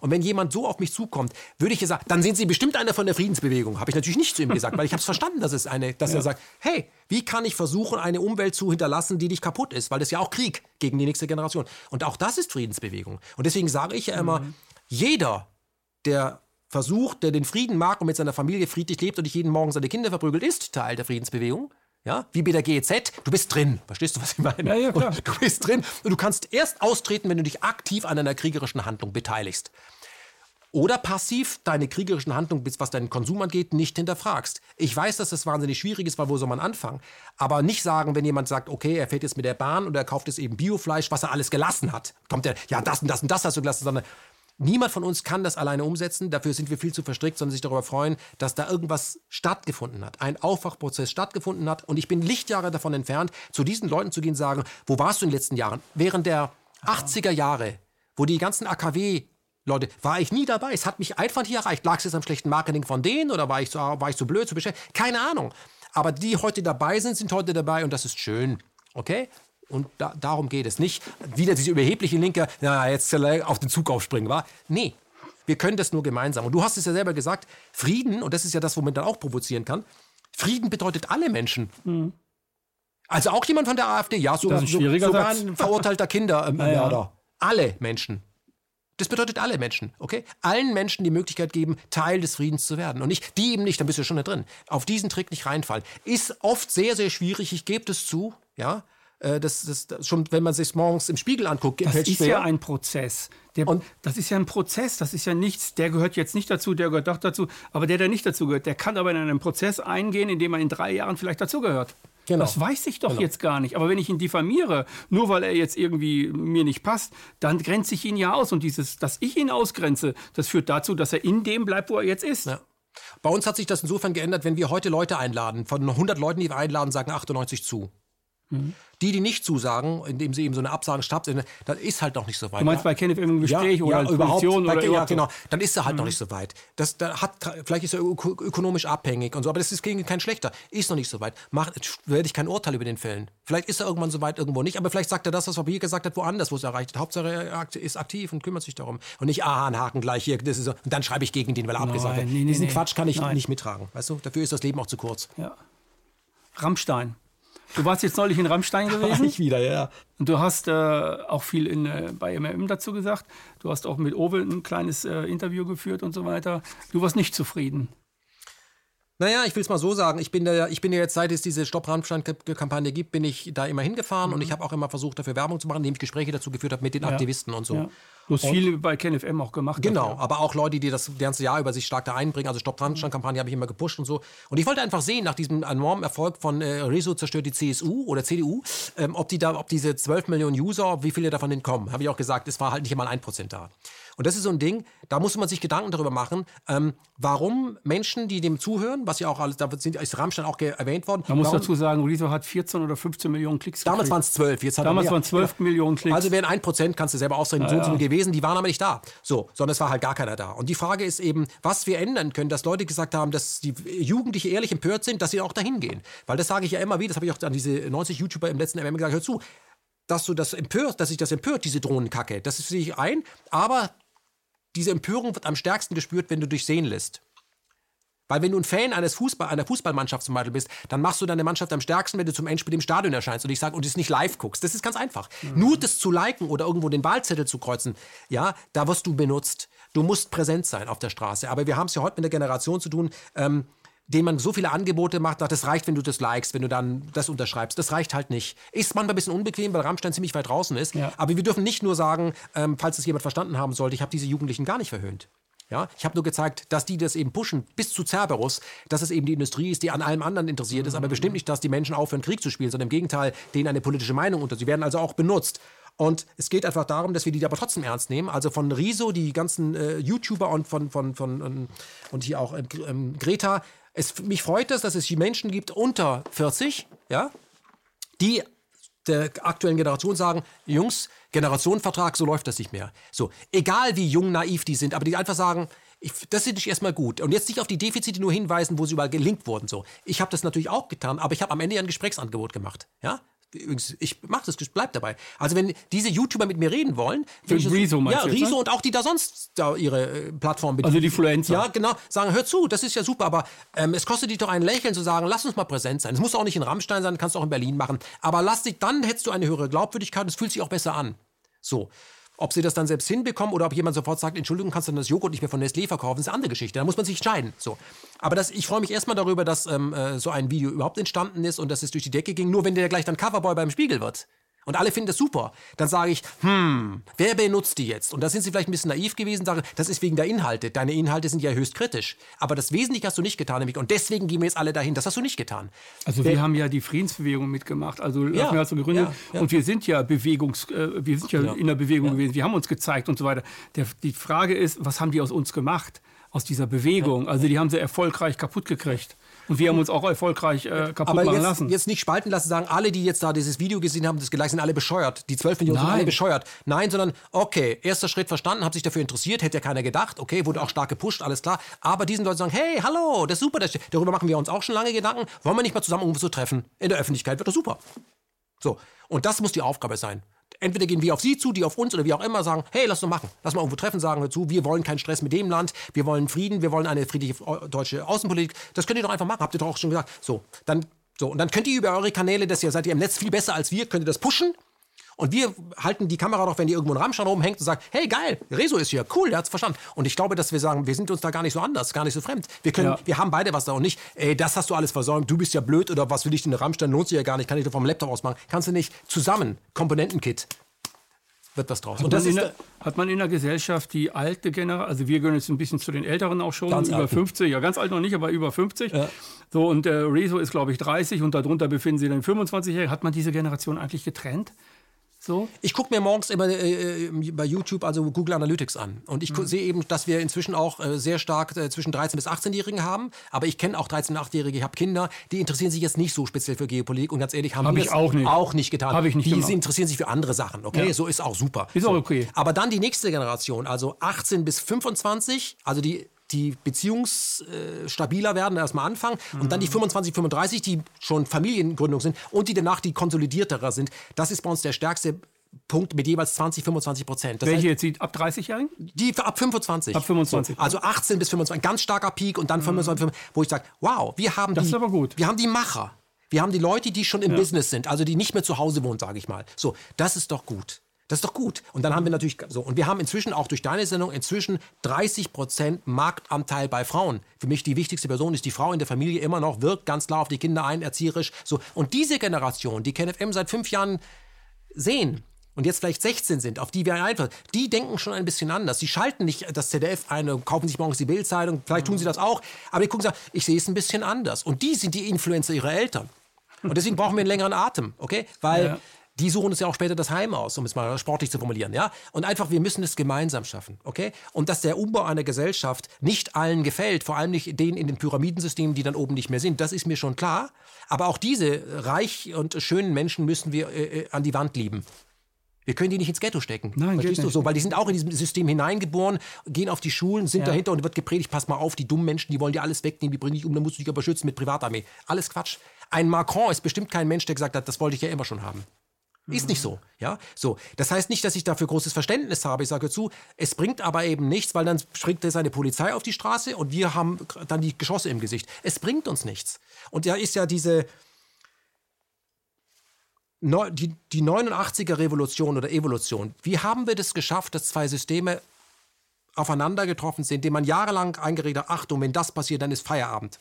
Und wenn jemand so auf mich zukommt, würde ich ja sagen, dann sind Sie bestimmt einer von der Friedensbewegung. Habe ich natürlich nicht zu ihm gesagt, weil ich habe es verstanden, dass es eine, dass ja. er sagt, hey, wie kann ich versuchen, eine Umwelt zu hinterlassen, die nicht kaputt ist? Weil das ist ja auch Krieg gegen die nächste Generation. Und auch das ist Friedensbewegung. Und deswegen sage ich ja immer, mhm. jeder, der versucht, der den Frieden mag und mit seiner Familie friedlich lebt und nicht jeden Morgen seine Kinder verprügelt, ist Teil der Friedensbewegung. Ja, wie bei der GEZ, du bist drin. Verstehst du, was ich meine? Ja, ja, klar. Und du bist drin und du kannst erst austreten, wenn du dich aktiv an einer kriegerischen Handlung beteiligst. Oder passiv deine kriegerischen Handlungen, was deinen Konsum angeht, nicht hinterfragst. Ich weiß, dass das wahnsinnig schwierig ist, weil wo soll man anfangen? Aber nicht sagen, wenn jemand sagt, okay, er fährt jetzt mit der Bahn und er kauft jetzt eben Biofleisch, was er alles gelassen hat. Kommt er, ja, das und das und das hast du gelassen, sondern Niemand von uns kann das alleine umsetzen, dafür sind wir viel zu verstrickt, sondern sich darüber freuen, dass da irgendwas stattgefunden hat, ein Aufwachprozess stattgefunden hat. Und ich bin Lichtjahre davon entfernt, zu diesen Leuten zu gehen und sagen, wo warst du in den letzten Jahren? Während der 80er Jahre, wo die ganzen AKW Leute, war ich nie dabei. Es hat mich einfach nicht erreicht. Lag es jetzt am schlechten Marketing von denen oder war ich so, war ich so blöd zu bestellen? Keine Ahnung. Aber die heute dabei sind, sind heute dabei und das ist schön. Okay? Und da, darum geht es nicht. Wieder diese überhebliche Linke, na, jetzt auf den Zug aufspringen, war? Nee. Wir können das nur gemeinsam. Und du hast es ja selber gesagt, Frieden, und das ist ja das, womit man dann auch provozieren kann, Frieden bedeutet alle Menschen. Mhm. Also auch jemand von der AfD, ja, so, ein so, sogar ein verurteilter Kindermörder. Ja, ja. Alle Menschen. Das bedeutet alle Menschen, okay? Allen Menschen die Möglichkeit geben, Teil des Friedens zu werden. Und nicht, die eben nicht, dann bist du schon da drin. Auf diesen Trick nicht reinfallen. Ist oft sehr, sehr schwierig, ich gebe das zu, ja? Äh, das, das, das, schon, wenn man sich morgens im Spiegel anguckt, das ist schwer. ja ein Prozess. Der, und das ist ja ein Prozess, das ist ja nichts, der gehört jetzt nicht dazu, der gehört doch dazu, aber der, der nicht dazu gehört, der kann aber in einen Prozess eingehen, in dem er in drei Jahren vielleicht dazugehört. Genau. Das weiß ich doch genau. jetzt gar nicht. Aber wenn ich ihn diffamiere, nur weil er jetzt irgendwie mir nicht passt, dann grenze ich ihn ja aus. Und dieses, dass ich ihn ausgrenze, das führt dazu, dass er in dem bleibt, wo er jetzt ist. Ja. Bei uns hat sich das insofern geändert, wenn wir heute Leute einladen. Von 100 Leuten, die wir einladen, sagen 98 zu. Mhm. Die, die nicht zusagen, indem sie eben so eine Absage stattfinden, dann ist halt noch nicht so weit. Du meinst bei KenFM im Gespräch ja, oder ja, überhaupt, oder bei, ja, genau. Dann ist er halt mhm. noch nicht so weit. Das, da hat, vielleicht ist er ökonomisch abhängig und so, aber das ist gegen kein schlechter. Ist noch nicht so weit. Macht, werde ich kein Urteil über den Fällen. Vielleicht ist er irgendwann so weit, irgendwo nicht, aber vielleicht sagt er das, was Papier gesagt hat, woanders, wo es erreicht hat. Hauptsache er ist aktiv und kümmert sich darum. Und nicht, aha, ein Haken gleich hier, das ist so, und dann schreibe ich gegen den, weil er abgesagt hat. Nee, Diesen nee. Quatsch kann ich Nein. nicht mittragen. Weißt du, dafür ist das Leben auch zu kurz. Ja. Rammstein. Du warst jetzt neulich in Rammstein gewesen. ich wieder, ja. Und du hast äh, auch viel in, äh, bei MRM dazu gesagt. Du hast auch mit Owe ein kleines äh, Interview geführt und so weiter. Du warst nicht zufrieden. Naja, ich will es mal so sagen. Ich bin, ja, ich bin ja jetzt, seit es diese Stopp-Rammstein-Kampagne gibt, bin ich da immer hingefahren mhm. und ich habe auch immer versucht, dafür Werbung zu machen, indem ich Gespräche dazu geführt habe mit den ja. Aktivisten und so. Ja. Du hast viel bei KenFM auch gemacht. Genau, dafür. aber auch Leute, die das ganze Jahr über sich stark da einbringen. Also Stopp-Rammstein-Kampagne habe ich immer gepusht und so. Und ich wollte einfach sehen, nach diesem enormen Erfolg von äh, Rezo zerstört die CSU oder CDU, ähm, ob, die da, ob diese 12 Millionen User, wie viele davon entkommen. Habe ich auch gesagt, es war halt nicht einmal ein Prozent da. Und das ist so ein Ding, da muss man sich Gedanken darüber machen, ähm, warum Menschen, die dem zuhören, was ja auch alles, da sind, ist Rammstein auch erwähnt worden. Man muss warum, dazu sagen, Rezo hat 14 oder 15 Millionen Klicks Damals waren es 12, jetzt hat Damals waren es 12 genau. Millionen Klicks. Also wären 1 Prozent, kannst du selber ausrechnen, ja, so ja. Gewesen, die waren aber nicht da. So, sondern es war halt gar keiner da. Und die Frage ist eben, was wir ändern können, dass Leute gesagt haben, dass die Jugendliche ehrlich empört sind, dass sie auch dahin gehen. Weil das sage ich ja immer wieder, das habe ich auch an diese 90 YouTuber im letzten MM gesagt, hör zu, dass du das empört, dass sich das empört, diese Drohnenkacke. Das sehe ich ein, aber diese Empörung wird am stärksten gespürt, wenn du dich sehen lässt. Weil wenn du ein Fan eines Fußball, einer Fußballmannschaft zum Beispiel bist, dann machst du deine Mannschaft am stärksten, wenn du zum Endspiel im Stadion erscheinst und ich sage und es nicht live guckst. Das ist ganz einfach. Mhm. Nur das zu liken oder irgendwo den Wahlzettel zu kreuzen, ja, da wirst du benutzt. Du musst präsent sein auf der Straße. Aber wir haben es ja heute mit der Generation zu tun, ähm, denen man so viele Angebote macht, sagt, das reicht, wenn du das likest, wenn du dann das unterschreibst. Das reicht halt nicht. Ist manchmal ein bisschen unbequem, weil Rammstein ziemlich weit draußen ist. Ja. Aber wir dürfen nicht nur sagen, ähm, falls es jemand verstanden haben sollte, ich habe diese Jugendlichen gar nicht verhöhnt. Ja, ich habe nur gezeigt, dass die das eben pushen bis zu Cerberus, dass es eben die Industrie ist, die an allem anderen interessiert ist, aber bestimmt nicht, dass die Menschen aufhören, Krieg zu spielen, sondern im Gegenteil, denen eine politische Meinung unter. Sie werden also auch benutzt. Und es geht einfach darum, dass wir die aber trotzdem ernst nehmen. Also von Riso, die ganzen äh, YouTuber und von, von, von ähm, und hier auch ähm, ähm Greta. Es, mich freut es, dass es die Menschen gibt unter 40, ja, die der aktuellen Generation sagen, Jungs, Generationenvertrag, so läuft das nicht mehr. So, egal wie jung, naiv die sind, aber die einfach sagen, ich, das finde ich erstmal gut. Und jetzt nicht auf die Defizite nur hinweisen, wo sie überall gelinkt wurden. So. Ich habe das natürlich auch getan, aber ich habe am Ende ja ein Gesprächsangebot gemacht. Ja? Übrigens, ich mache das, bleib dabei. Also wenn diese YouTuber mit mir reden wollen, Für ich Rezo ja, Rezo ne? und auch die da sonst da ihre äh, Plattform bedienen. Also die Influencer. Ja, genau. Sagen, hör zu, das ist ja super, aber ähm, es kostet dich doch ein Lächeln zu sagen, lass uns mal präsent sein. Es muss auch nicht in Rammstein sein, kannst du auch in Berlin machen. Aber lass dich, dann hättest du eine höhere Glaubwürdigkeit und es fühlt sich auch besser an. So. Ob sie das dann selbst hinbekommen oder ob jemand sofort sagt, Entschuldigung, kannst du dann das Joghurt nicht mehr von Nestlé verkaufen, ist eine andere Geschichte. Da muss man sich entscheiden. So. Aber das, ich freue mich erstmal darüber, dass ähm, äh, so ein Video überhaupt entstanden ist und dass es durch die Decke ging, nur wenn der gleich dann Coverboy beim Spiegel wird und alle finden das super, dann sage ich, hm, wer benutzt die jetzt? Und da sind sie vielleicht ein bisschen naiv gewesen, sage, das ist wegen der Inhalte. Deine Inhalte sind ja höchst kritisch. Aber das Wesentliche hast du nicht getan, nämlich, und deswegen gehen wir jetzt alle dahin. Das hast du nicht getan. Also wir haben ja die Friedensbewegung mitgemacht, also ja, hast du gegründet. Ja, ja. Und wir sind ja Bewegungs, äh, wir sind ja, in der Bewegung gewesen. Wir haben uns gezeigt und so weiter. Der, die Frage ist, was haben die aus uns gemacht? Aus dieser Bewegung. Also die haben sie erfolgreich kaputt gekriegt. Und wir haben uns auch erfolgreich äh, kaputt Aber machen jetzt, lassen. jetzt nicht spalten lassen, sagen, alle, die jetzt da dieses Video gesehen haben, das gleich sind alle bescheuert. Die 12 Millionen Nein. sind alle bescheuert. Nein, sondern, okay, erster Schritt verstanden, hat sich dafür interessiert, hätte ja keiner gedacht. Okay, wurde auch stark gepusht, alles klar. Aber diesen Leuten sagen, hey, hallo, das ist super. Das, darüber machen wir uns auch schon lange Gedanken. Wollen wir nicht mal zusammen irgendwo so treffen? In der Öffentlichkeit wird das super. So. Und das muss die Aufgabe sein entweder gehen wir auf sie zu, die auf uns oder wie auch immer sagen, hey, lass doch machen. Lass mal irgendwo treffen, sagen wir zu, wir wollen keinen Stress mit dem Land, wir wollen Frieden, wir wollen eine friedliche deutsche Außenpolitik. Das könnt ihr doch einfach machen, habt ihr doch auch schon gesagt. So, dann, so, und dann könnt ihr über eure Kanäle, das ja seid ihr im Netz viel besser als wir, könnt ihr das pushen und wir halten die Kamera doch, wenn die irgendwo ein Rammstein rumhängt und sagen, hey geil, Rezo ist hier, cool, der hat's verstanden. Und ich glaube, dass wir sagen, wir sind uns da gar nicht so anders, gar nicht so fremd. Wir können, ja. wir haben beide was da und nicht, ey, das hast du alles versäumt, du bist ja blöd oder was will ich denn Rammstein, lohnt sich ja gar nicht, kann ich doch vom Laptop ausmachen. Kannst du nicht zusammen, Komponentenkit, wird was draus. Hat, man in, der, hat man in der Gesellschaft die alte Generation, also wir gehören jetzt ein bisschen zu den Älteren auch schon, ganz über alten. 50, ja ganz alt noch nicht, aber über 50. Ja. So, und äh, Rezo ist, glaube ich, 30 und darunter befinden sie dann 25-Jährige. Hat man diese Generation eigentlich getrennt? So? Ich gucke mir morgens immer äh, äh, bei YouTube also Google Analytics an. Und ich mhm. sehe eben, dass wir inzwischen auch äh, sehr stark äh, zwischen 13- bis 18-Jährigen haben. Aber ich kenne auch 13- und 8-Jährige, ich habe Kinder, die interessieren sich jetzt nicht so speziell für Geopolitik. Und ganz ehrlich, haben hab ich auch nicht. auch nicht getan. Hab ich nicht die gemacht. interessieren sich für andere Sachen. Okay, ja. so ist auch super. Ist so. auch okay. Aber dann die nächste Generation, also 18 bis 25, also die die beziehungsstabiler äh, werden, erstmal anfangen. Mhm. Und dann die 25, 35, die schon Familiengründung sind und die danach die konsolidierterer sind. Das ist bei uns der stärkste Punkt mit jeweils 20, 25 Prozent. Welche heißt, jetzt die ab 30-Jährigen? Die ab 25. Ab 25. So, also 18 bis 25, ganz starker Peak und dann 25, mhm. wo ich sage, wow, wir haben das die, ist aber gut. wir haben die Macher. Wir haben die Leute, die schon im ja. Business sind, also die nicht mehr zu Hause wohnen, sage ich mal. So, das ist doch gut. Das ist doch gut. Und dann haben wir natürlich so, und wir haben inzwischen auch durch deine Sendung inzwischen 30 Prozent Marktanteil bei Frauen. Für mich die wichtigste Person ist die Frau in der Familie immer noch, wirkt ganz klar auf die Kinder ein, erzieherisch. So. Und diese Generation, die KenFM seit fünf Jahren sehen, und jetzt vielleicht 16 sind, auf die wir einfach, die denken schon ein bisschen anders. Die schalten nicht das ZDF ein und kaufen sich morgens die Bildzeitung, vielleicht tun sie das auch, aber die gucken sagen, ich sehe es ein bisschen anders. Und die sind die Influencer ihrer Eltern. Und deswegen brauchen wir einen längeren Atem, okay? Weil ja. Die suchen uns ja auch später das Heim aus, um es mal sportlich zu formulieren, ja? Und einfach, wir müssen es gemeinsam schaffen, okay? Und dass der Umbau einer Gesellschaft nicht allen gefällt, vor allem nicht denen in den Pyramidensystemen, die dann oben nicht mehr sind, das ist mir schon klar. Aber auch diese reich und schönen Menschen müssen wir äh, äh an die Wand lieben. Wir können die nicht ins Ghetto stecken. Nein, Verstehst du so? Weil die sind auch in diesem System hineingeboren, gehen auf die Schulen, sind ja. dahinter und wird gepredigt, pass mal auf, die dummen Menschen, die wollen dir alles wegnehmen, die bringen dich um, dann musst du dich aber schützen mit Privatarmee. Alles Quatsch. Ein Macron ist bestimmt kein Mensch, der gesagt hat, das wollte ich ja immer schon haben. Ist nicht so, ja. So, das heißt nicht, dass ich dafür großes Verständnis habe. Ich sage zu, es bringt aber eben nichts, weil dann springt seine Polizei auf die Straße und wir haben dann die Geschosse im Gesicht. Es bringt uns nichts. Und da ist ja diese, die, die 89er Revolution oder Evolution, wie haben wir das geschafft, dass zwei Systeme aufeinander getroffen sind, denen man jahrelang eingeredet hat, Achtung, wenn das passiert, dann ist Feierabend.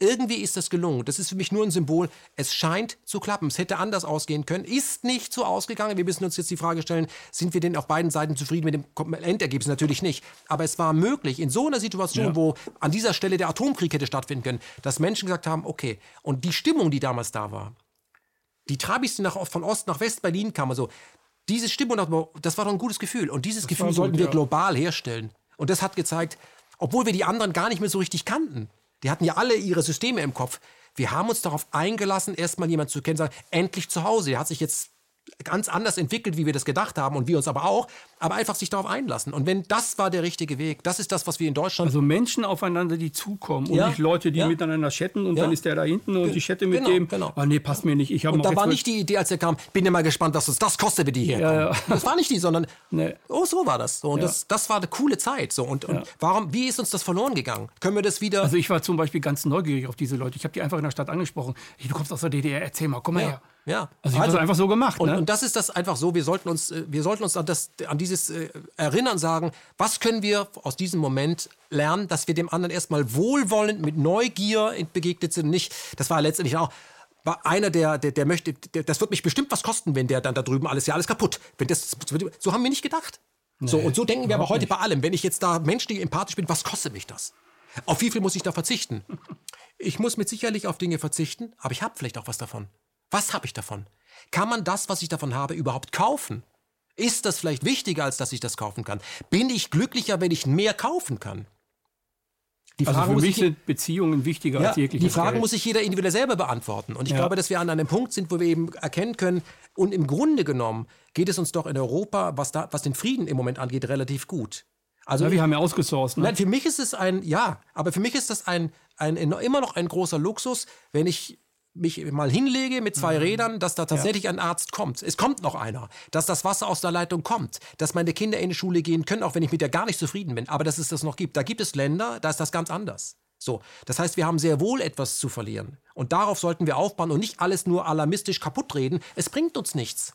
Irgendwie ist das gelungen. Das ist für mich nur ein Symbol. Es scheint zu klappen. Es hätte anders ausgehen können. Ist nicht so ausgegangen. Wir müssen uns jetzt die Frage stellen, sind wir denn auf beiden Seiten zufrieden mit dem Endergebnis? Natürlich nicht. Aber es war möglich, in so einer Situation, ja. wo an dieser Stelle der Atomkrieg hätte stattfinden können, dass Menschen gesagt haben, okay, und die Stimmung, die damals da war, die Trabis, die nach, von Ost nach West Berlin kamen, so, Diese Stimmung, das war doch ein gutes Gefühl. Und dieses Gefühl war gut, sollten wir ja. global herstellen. Und das hat gezeigt, obwohl wir die anderen gar nicht mehr so richtig kannten. Die hatten ja alle ihre Systeme im Kopf. Wir haben uns darauf eingelassen, erstmal jemanden zu kennen, sagen, endlich zu Hause. Der hat sich jetzt ganz anders entwickelt, wie wir das gedacht haben und wir uns aber auch, aber einfach sich darauf einlassen. Und wenn das war der richtige Weg, das ist das, was wir in Deutschland Also Menschen aufeinander, die zukommen und Ja, nicht Leute, die ja. miteinander chatten und Ja. dann ist der da hinten und ich chatte mit genau, dem. genau. Ah, nee, passt mir nicht. Ich habe Und da war nicht die Idee, als er kam, bin ja mal gespannt, was uns das kostet, wenn die hierkommen. Ja. Das war nicht die, sondern Nee. oh, so war das. So, und das, das war eine coole Zeit. So. Und, und warum, wie ist uns das verloren gegangen? Können wir das wieder. Also ich war zum Beispiel ganz neugierig auf diese Leute. Ich habe die einfach in der Stadt angesprochen. Hey, du kommst aus der DDR, erzähl mal, komm mal her. Ja. Also ich habe das einfach so gemacht. Und, ne? und das ist das einfach so, wir sollten uns, äh, wir sollten uns an, das, an dieses äh, Erinnern sagen, was können wir aus diesem Moment lernen, dass wir dem anderen erstmal wohlwollend mit Neugier begegnet sind. Nicht, das war letztendlich auch war einer, der, der, der möchte, der, das wird mich bestimmt was kosten, wenn der dann da drüben alles ja alles kaputt. Wenn das, so haben wir nicht gedacht. so, und so denken wir aber heute bei allem. Wenn ich jetzt da menschlich empathisch bin, was kostet mich das? Auf wie viel muss ich da verzichten? Ich muss mit sicherlich auf Dinge verzichten, aber ich habe vielleicht auch was davon. Was habe ich davon? Kann man das, was ich davon habe, überhaupt kaufen? Ist das vielleicht wichtiger, als dass ich das kaufen kann? Bin ich glücklicher, wenn ich mehr kaufen kann? Die also für muss mich ich- sind Beziehungen wichtiger ja, als jegliches die Fragen Geld. muss sich jeder individuell selber beantworten. Und ich Ja. glaube, dass wir an einem Punkt sind, wo wir eben erkennen können, und im Grunde genommen geht es uns doch in Europa, was, da, was den Frieden im Moment angeht, relativ gut. Also ja, wir haben ja ausgesourced. Ne? Nein, für mich ist es ein, ja, aber für mich ist das ein, ein, immer noch ein großer Luxus, wenn ich mich mal hinlege mit zwei Rädern, dass da tatsächlich ein Arzt kommt. Es kommt noch einer. Dass das Wasser aus der Leitung kommt. Dass meine Kinder in die Schule gehen können, auch wenn ich mit der gar nicht zufrieden bin. Aber dass es das noch gibt. Da gibt es Länder, da ist das ganz anders. So, das heißt, wir haben sehr wohl etwas zu verlieren. Und darauf sollten wir aufbauen und nicht alles nur alarmistisch kaputt reden. Es bringt uns nichts.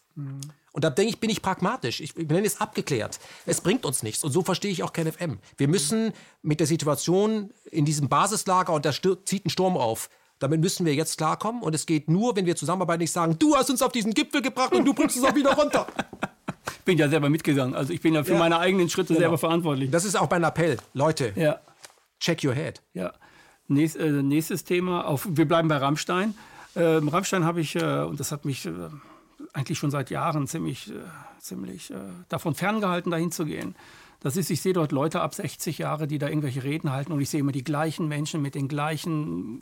Und da denke ich, bin ich pragmatisch. Ich nenne es abgeklärt. Es bringt uns nichts. Und so verstehe ich auch KenFM. Wir müssen mit der Situation in diesem Basislager und da zieht ein Sturm auf. Damit müssen wir jetzt klarkommen. Und es geht nur, wenn wir zusammenarbeiten, nicht sagen, du hast uns auf diesen Gipfel gebracht und du bringst uns auch wieder runter. Ich bin ja selber mitgegangen. Also ich bin ja für Ja. meine eigenen Schritte selber verantwortlich. Das ist auch mein Appell. Leute, Ja, check your head. ja. Nächst, äh, nächstes Thema. Auf, wir bleiben bei Rammstein. Ähm, Rammstein habe ich, äh, und das hat mich äh, eigentlich schon seit Jahren ziemlich, äh, ziemlich äh, davon ferngehalten, dahin zu gehen. Das ist, ich sehe dort Leute ab 60 Jahre, die da irgendwelche Reden halten und ich sehe immer die gleichen Menschen mit den gleichen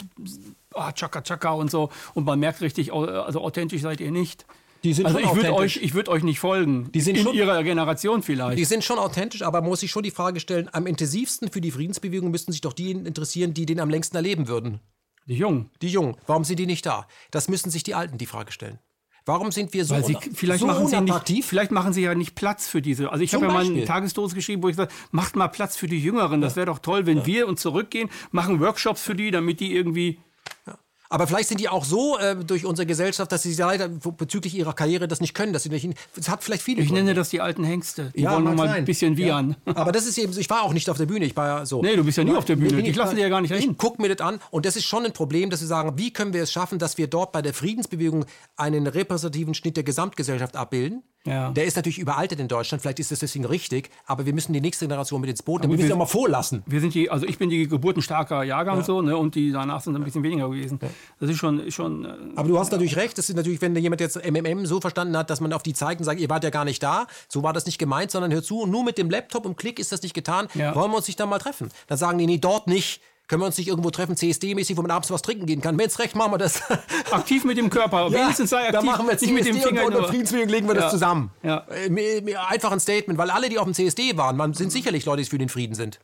ah, Chaka Chaka und so. Und man merkt richtig, also authentisch seid ihr nicht. Die sind also schon ich würde euch, ich würd euch nicht folgen. Die sind in schon- ihrer Generation vielleicht. Die sind schon authentisch, aber man muss sich schon die Frage stellen, am intensivsten für die Friedensbewegung müssten sich doch die interessieren, die den am längsten erleben würden. die Jungen. Die Jungen. Warum sind die nicht da? Das müssen sich die Alten die Frage stellen. Warum sind wir so, Weil sie, vielleicht, so machen sie nicht, vielleicht machen sie ja nicht Platz für diese. Also ich habe ja mal einen Tagesstoß geschrieben, wo ich gesagt macht mal Platz für die Jüngeren. Das wäre doch toll, wenn wir uns zurückgehen, machen Workshops für die, damit die irgendwie. Aber vielleicht sind die auch so äh, durch unsere Gesellschaft, dass sie leider bezüglich ihrer Karriere das nicht können. Dass sie nicht, es hat vielleicht viele Ich Gründe. nenne das die alten Hengste. Die Ja, wollen mal ein bisschen wiehern. Aber das ist eben, ich war auch nicht auf der Bühne, ich war ja so. Nee, du bist ja nie auf der Bühne. ich lassen mal- dir ja gar nicht Ich rein. guck mir das an und das ist schon ein Problem, dass wir sagen, wie können wir es schaffen, dass wir dort bei der Friedensbewegung einen repräsentativen Schnitt der Gesamtgesellschaft abbilden. Ja. Der ist natürlich überaltet in Deutschland, vielleicht ist das deswegen richtig, aber wir müssen die nächste Generation mit ins Boot nehmen. Wir müssen ja mal vorlassen. Wir sind die, also ich bin die geburtenstarker Jahrgang so, ne, und die danach sind ein bisschen weniger gewesen. Das ist schon, ist schon. äh, Aber du hast natürlich recht, das ist natürlich, wenn jemand jetzt MMM so verstanden hat, dass man auf die zeigt und sagt, ihr wart ja gar nicht da, so war das nicht gemeint, sondern hör zu, nur mit dem Laptop und Klick ist das nicht getan, Ja. wollen wir uns nicht da mal treffen? Dann sagen die, nee, dort nicht. Können wir uns nicht irgendwo treffen, CSD-mäßig, wo man abends was trinken gehen kann? Wenn's recht, machen wir das. aktiv mit dem Körper. Wenigstens sei aktiv. da machen wir nicht mit dem Finger. und nur. Friedensbewegung legen wir Ja. das zusammen. Ja. Äh, Einfach ein Statement, weil alle, die auf dem CSD waren, sind sicherlich Leute, die für den Frieden sind.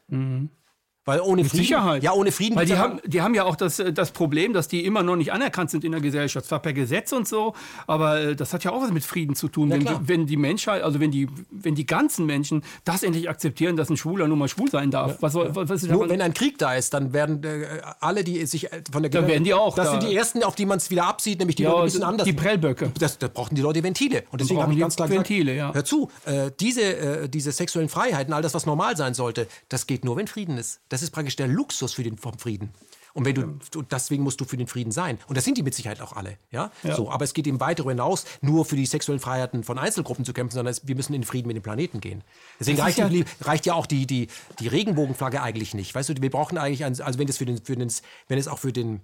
Weil ohne Frieden, Mhm. Sicherheit. Ja, ohne Frieden. Weil die ja- haben, die haben ja auch das, äh, das Problem, dass die immer noch nicht anerkannt sind in der Gesellschaft. Zwar per Gesetz und so, aber äh, das hat ja auch was mit Frieden zu tun. Wenn, klar. wenn die Menschheit, also wenn die, wenn die ganzen Menschen das endlich akzeptieren, dass ein Schwuler nun mal schwul sein darf. Was, soll- was, was Nur wenn ein Krieg da ist, dann werden äh, alle, die sich äh, von der Dann werden die auch Das da. sind die ersten, auf die man es wieder absieht, nämlich die ja, Leute ein bisschen anders. die Prellböcke. Das, da brauchten die Leute Ventile. Und deswegen brauchen habe ich die ganz klar Ventile, gesagt, ja. hör zu, äh, diese, äh, diese sexuellen Freiheiten, all das, was normal sein sollte, das geht nur, wenn Frieden ist. Das ist praktisch der Luxus für den vom Frieden. Und wenn du, deswegen musst du für den Frieden sein. Und das sind die mit Sicherheit auch alle. Ja? So, aber es geht eben weiter hinaus, nur für die sexuellen Freiheiten von Einzelgruppen zu kämpfen, sondern wir müssen in Frieden mit dem Planeten gehen. Deswegen Das reicht, die, reicht ja auch die, die, die Regenbogenflagge eigentlich nicht. Weißt du, wir brauchen eigentlich, ein, also wenn es für den, für den, wenn es auch für den,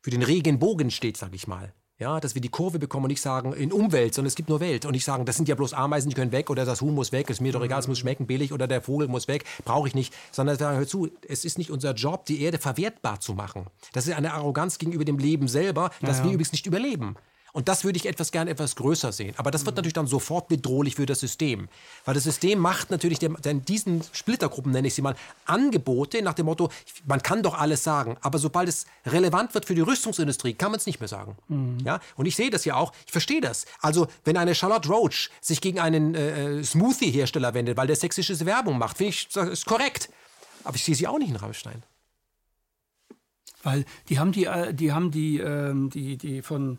für den Regenbogen steht, sag ich mal. Ja, dass wir die Kurve bekommen und nicht sagen, in Umwelt, sondern es gibt nur Welt. Und nicht sagen, das sind ja bloß Ameisen, die können weg oder das Huhn muss weg, ist mir doch egal, es muss schmecken, billig oder der Vogel muss weg, brauche ich nicht. Sondern sagen, hör zu, es ist nicht unser Job, die Erde verwertbar zu machen. Das ist eine Arroganz gegenüber dem Leben selber, dass Ja, wir ja. übrigens nicht überleben. Und das würde ich etwas gern etwas größer sehen. Aber das wird natürlich dann sofort bedrohlich für das System. Weil das System macht natürlich dem, den, diesen Splittergruppen, nenne ich sie mal, Angebote nach dem Motto, man kann doch alles sagen. Aber sobald es relevant wird für die Rüstungsindustrie, kann man es nicht mehr sagen. Ja? Und ich sehe das ja auch, ich verstehe das. Also, wenn eine Charlotte Roach sich gegen einen äh, äh, Smoothie-Hersteller wendet, weil der sexistische Werbung macht, finde ich, das ist korrekt. Aber ich sehe sie auch nicht in Rammstein. Weil die haben die, äh, die haben die, ähm, die, die von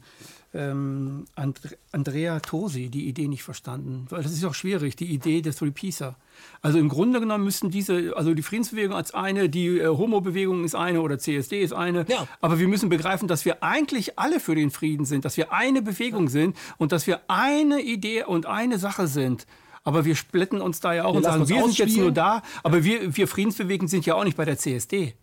ähm, And Andrea Tosi die Idee nicht verstanden. Weil das ist auch schwierig, die Idee des Repeater. Also im Grunde genommen müssten diese, also die Friedensbewegung als eine, die äh, Homo-Bewegung ist eine oder CSD ist eine. Ja. Aber wir müssen begreifen, dass wir eigentlich alle für den Frieden sind, dass wir eine Bewegung sind und dass wir eine Idee und eine Sache sind. Aber wir splitten uns da ja auch und lassen sagen, wir sind jetzt nur da, aber wir, wir Friedensbewegungen sind ja auch nicht bei der CSD.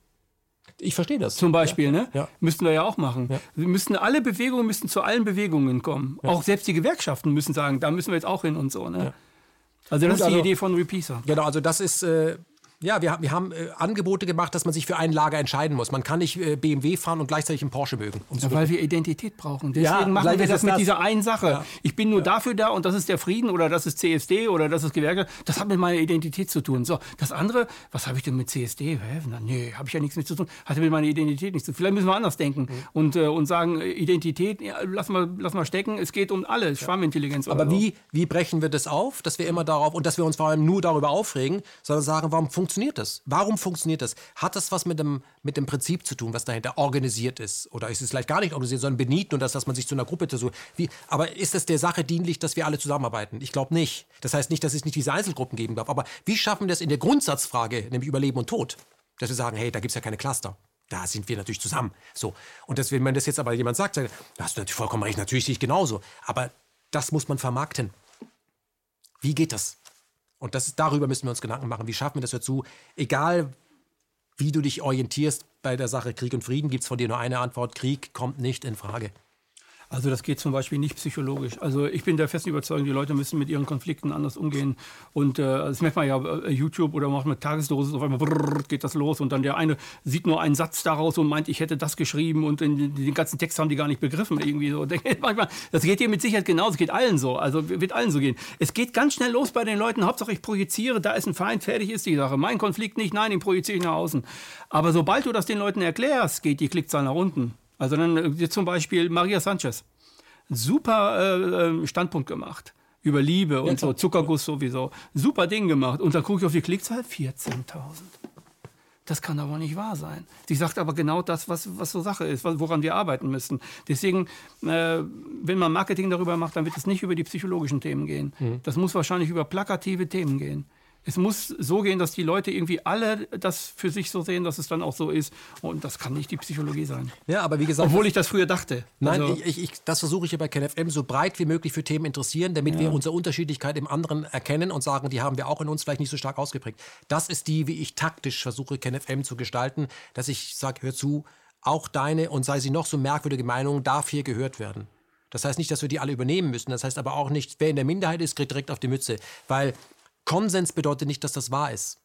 Ich verstehe das. Zum Beispiel, ne? Ja. Müssten wir ja auch machen. Wir müssten alle Bewegungen müssten zu allen Bewegungen kommen. Auch selbst die Gewerkschaften müssen sagen, da müssen wir jetzt auch hin und so, ne? Also das Gut, ist die also- Idee von Repeater. Genau, also das ist, äh, ja, wir, wir haben äh, Angebote gemacht, dass man sich für ein Lager entscheiden muss. Man kann nicht äh, BMW fahren und gleichzeitig einen Porsche mögen. um's Ja, weil wir Identität brauchen. Deswegen Ja, machen wir das mit das. dieser einen Sache. Ich bin nur dafür da und das ist der Frieden oder das ist CSD oder das ist Gewerkschaft. Das hat mit meiner Identität zu tun. So, das andere, was habe ich denn mit CSD? Hä? Na, nee, habe ich ja nichts mit zu tun. Hatte mit meiner Identität nichts zu tun. Vielleicht müssen wir anders denken Mhm. und, äh, und sagen, äh, Identität, ja, lass, mal, lass mal stecken, es geht um alle, Schwarmintelligenz. oder Aber so. wie, wie brechen wir das auf, dass wir immer darauf und dass wir uns vor allem nur darüber aufregen, sondern sagen, warum funktioniert das? Warum funktioniert das? Hat das was mit dem, mit dem Prinzip zu tun, was dahinter organisiert ist? Oder ist es vielleicht gar nicht organisiert, sondern beniten und das, dass man sich zu einer Gruppe so wie, aber ist es der Sache dienlich, dass wir alle zusammenarbeiten? Ich glaube nicht. Das heißt nicht, dass es nicht diese Einzelgruppen geben darf. Aber wie schaffen wir das in der Grundsatzfrage, nämlich Überleben und Tod? Dass wir sagen, hey, da gibt es ja keine Cluster. Da sind wir natürlich zusammen. So. Und das, wenn das jetzt aber jemand sagt, sagt, da hast du natürlich vollkommen recht, natürlich sehe ich genauso. Aber das muss man vermarkten. Wie geht das? Und das ist, darüber müssen wir uns Gedanken machen. Wie schaffen wir das dazu? Egal, wie du dich orientierst bei der Sache Krieg und Frieden, gibt es von dir nur eine Antwort. Krieg kommt nicht in Frage. Also das geht zum Beispiel nicht psychologisch. Also ich bin der festen Überzeugung, die Leute müssen mit ihren Konflikten anders umgehen. Und äh, das merkt man ja äh, YouTube oder macht mit Tagesdosis, auf einmal brrr, geht das los und dann der eine sieht nur einen Satz daraus und meint, ich hätte das geschrieben und den, den ganzen Text haben die gar nicht begriffen. Irgendwie so. Manchmal, das geht dir mit Sicherheit genauso, es geht allen so. Also wird allen so gehen. Es geht ganz schnell los bei den Leuten. Hauptsache ich projiziere, da ist ein Feind, fertig ist die Sache. Mein Konflikt nicht, nein, den projiziere ich nach außen. Aber sobald du das den Leuten erklärst, geht die Klickzahl nach unten. Also dann äh, zum Beispiel Maria Sanchez super äh, ähm, Standpunkt gemacht. Über Liebe und so, Zuckerguss sowieso. Super Ding gemacht. Und dann gucke ich auf die Klickzahl, 14.000. Das kann aber nicht wahr sein. Sie sagt aber genau das, was, was so Sache ist, woran wir arbeiten müssen. Deswegen, äh, wenn man Marketing darüber macht, dann wird es nicht über die psychologischen Themen gehen. Das muss wahrscheinlich über plakative Themen gehen. Es muss so gehen, dass die Leute irgendwie alle das für sich so sehen, dass es dann auch so ist. Und das kann nicht die Psychologie sein. Ja, aber wie gesagt, Obwohl ich das früher dachte. Nein, Also- ich, ich, das versuche ich ja bei KenFM so breit wie möglich für Themen interessieren, damit wir unsere Unterschiedlichkeit im anderen erkennen und sagen, die haben wir auch in uns vielleicht nicht so stark ausgeprägt. Das ist die, wie ich taktisch versuche, KenFM zu gestalten, dass ich sage, hör zu, auch deine und sei sie noch so merkwürdige Meinung darf hier gehört werden. Das heißt nicht, dass wir die alle übernehmen müssen. Das heißt aber auch nicht, wer in der Minderheit ist, kriegt direkt auf die Mütze. Weil Konsens bedeutet nicht, dass das wahr ist.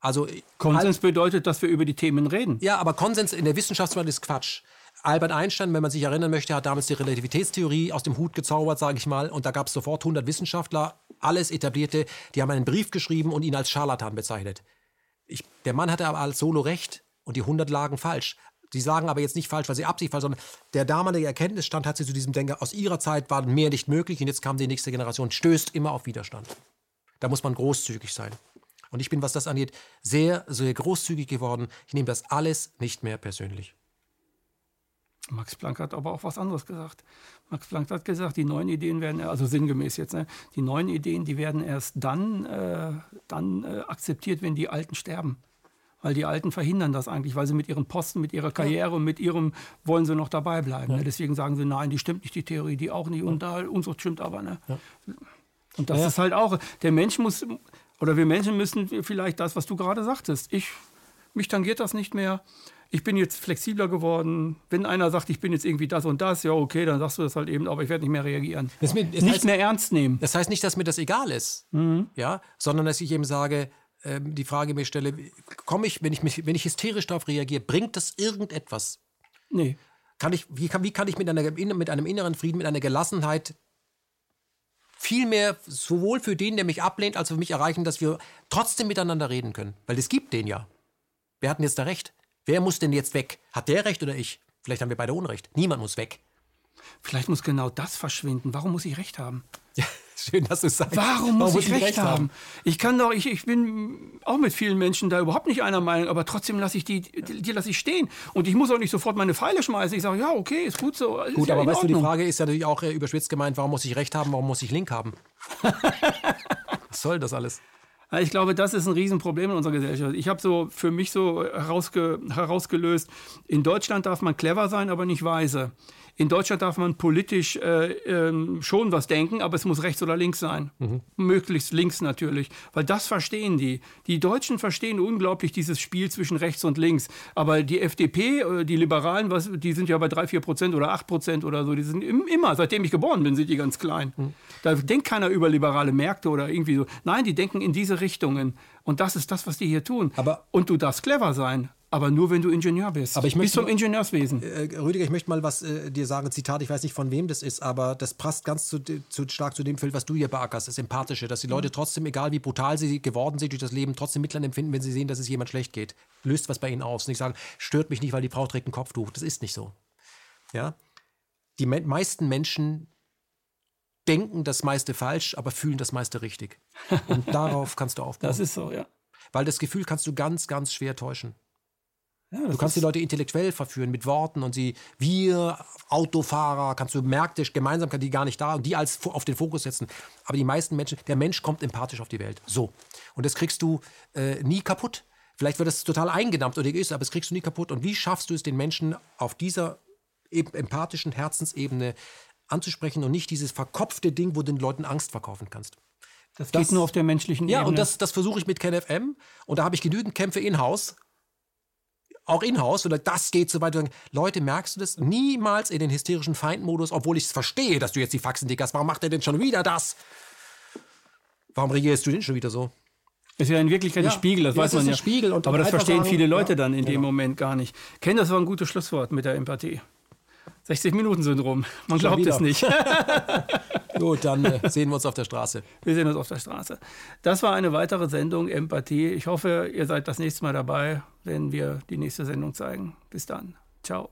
Also Konsens bedeutet, dass wir über die Themen reden. ja, aber Konsens in der Wissenschaftswelt ist Quatsch. Albert Einstein, wenn man sich erinnern möchte, hat damals die Relativitätstheorie aus dem Hut gezaubert, sage ich mal. Und da gab es sofort 100 Wissenschaftler, alles etablierte, die haben einen Brief geschrieben und ihn als Scharlatan bezeichnet. Ich, der Mann hatte aber als Solo recht und die 100 lagen falsch. Sie sagen aber jetzt nicht falsch, weil sie absichtlich falsch, sondern der damalige Erkenntnisstand hat sie zu diesem Denker, aus ihrer Zeit war mehr nicht möglich und jetzt kam die nächste Generation, stößt immer auf Widerstand. Da muss man großzügig sein. Und ich bin, was das angeht, sehr, sehr großzügig geworden. Ich nehme das alles nicht mehr persönlich. Max Planck hat aber auch was anderes gesagt. Max Planck hat gesagt, die neuen Ideen werden, also sinngemäß jetzt, ne, die neuen Ideen, die werden erst dann, äh, dann äh, akzeptiert, wenn die Alten sterben. Weil die Alten verhindern das eigentlich, weil sie mit ihren Posten, mit ihrer Karriere und mit ihrem wollen sie noch dabei bleiben. Ne? Deswegen sagen sie, nein, die stimmt nicht, die Theorie, die auch nicht. Und da, unsere stimmt aber. Ne? Und das ist halt auch, der Mensch muss, oder wir Menschen müssen vielleicht das, was du gerade sagtest. Ich, mich tangiert das nicht mehr. ich bin jetzt flexibler geworden. Wenn einer sagt, ich bin jetzt irgendwie das und das, ja, okay, dann sagst du das halt eben, aber ich werde nicht mehr reagieren. Das mir- das nicht heißt- mehr ernst nehmen. Das heißt nicht, dass mir das egal ist, ja, sondern dass ich eben sage, ähm, die Frage mir stelle, komme ich, wenn ich mich, wenn ich hysterisch darauf reagiere, bringt das irgendetwas? Nee. Kann ich, wie, kann, wie kann ich mit, einer, in- mit einem inneren Frieden, mit einer Gelassenheit viel mehr sowohl für den, der mich ablehnt, als für mich erreichen, dass wir trotzdem miteinander reden können? Weil es gibt den ja. Wer hat denn jetzt da recht? Wer muss denn jetzt weg? Hat der recht oder ich? Vielleicht haben wir beide Unrecht. Niemand muss weg. Vielleicht muss genau das verschwinden. Warum muss ich recht haben? Ja, schön, dass du es sagst. Warum muss ich recht, haben? Ich kann doch, ich, ich bin auch mit vielen Menschen da überhaupt nicht einer Meinung, aber trotzdem lasse ich die, die, die lasse ich stehen. Und ich muss auch nicht sofort meine Pfeile schmeißen. Ich sage, ja, okay, ist gut so. Ist Gut, ja aber weißt du, die Ordnung. Frage ist ja natürlich auch äh, überspitzt gemeint, warum muss ich recht haben, warum muss ich link haben? Was soll das alles? Ich glaube, das ist ein Riesenproblem in unserer Gesellschaft. Ich habe so für mich so herausge herausgelöst, in Deutschland darf man clever sein, aber nicht weise. In Deutschland darf man politisch äh, ähm, schon was denken, aber es muss rechts oder links sein. Möglichst links natürlich, weil das verstehen die. Die Deutschen verstehen unglaublich dieses Spiel zwischen rechts und links. Aber die FDP, äh, die Liberalen, was, die sind ja bei 3, 4 Prozent oder 8 Prozent oder so. Die sind im, immer, seitdem ich geboren bin, sind die ganz klein. Da denkt keiner über liberale Märkte oder irgendwie so. Nein, die denken in diese Richtungen. Und das ist das, was die hier tun. Aber- und du darfst clever sein. Aber nur, wenn du Ingenieur bist. Aber ich Bis möchte zum mal- Ingenieurswesen. Äh, Rüdiger, ich möchte mal was äh, dir sagen, Zitat, ich weiß nicht von wem das ist, aber das passt ganz zu, zu stark zu dem Feld, was du hier beackerst, das Empathische, dass die Leute trotzdem, egal wie brutal sie geworden sind durch das Leben, trotzdem Mitleid empfinden, wenn sie sehen, dass es jemand schlecht geht. Löst was bei ihnen aus. Nicht sagen, stört mich nicht, weil die Frau trägt ein Kopftuch. Das ist nicht so. Ja? Die me meisten Menschen denken das meiste falsch, aber fühlen das meiste richtig. Und darauf kannst du aufbauen. Das ist so, ja. weil das Gefühl kannst du ganz, ganz schwer täuschen. Ja Du kannst die Leute intellektuell verführen mit Worten und sie, wir Autofahrer, kannst du Märkte, Gemeinsamkeit, die gar nicht da und die als auf den Fokus setzen. Aber die meisten Menschen, der Mensch kommt empathisch auf die Welt. So. Und das kriegst du äh, nie kaputt. Vielleicht wird das total eingedampft oder egoistisch, aber das kriegst du nie kaputt. Und wie schaffst du es, den Menschen auf dieser empathischen Herzensebene anzusprechen und nicht dieses verkopfte Ding, wo du den Leuten Angst verkaufen kannst? das das- geht nur auf der menschlichen Ja, Ebene. und das, das versuche ich mit KenFM. Und da habe ich genügend Kämpfe in-house. Auch in-house. Oder das geht so weit. Leute, merkst du das? Niemals in den hysterischen Feindmodus, obwohl ich es verstehe, dass du jetzt die Faxen dickerst. Warum macht er denn schon wieder das? Warum reagierst du denn schon wieder so? ist ja in Wirklichkeit Ja. ein Spiegel, das Ja, weiß es man ja. Spiegel und Aber das verstehen sagen, viele Leute ja, dann in dem genau. Moment gar nicht. Ken, das war ein gutes Schlusswort mit der Empathie. 60-Minuten-Syndrom. Man glaubt wieder. es nicht. Gut, dann äh, sehen wir uns auf der Straße. Wir sehen uns auf der Straße. Das war eine weitere Sendung Empathie. Ich hoffe, ihr seid das nächste Mal dabei, wenn wir die nächste Sendung zeigen. Bis dann. Ciao.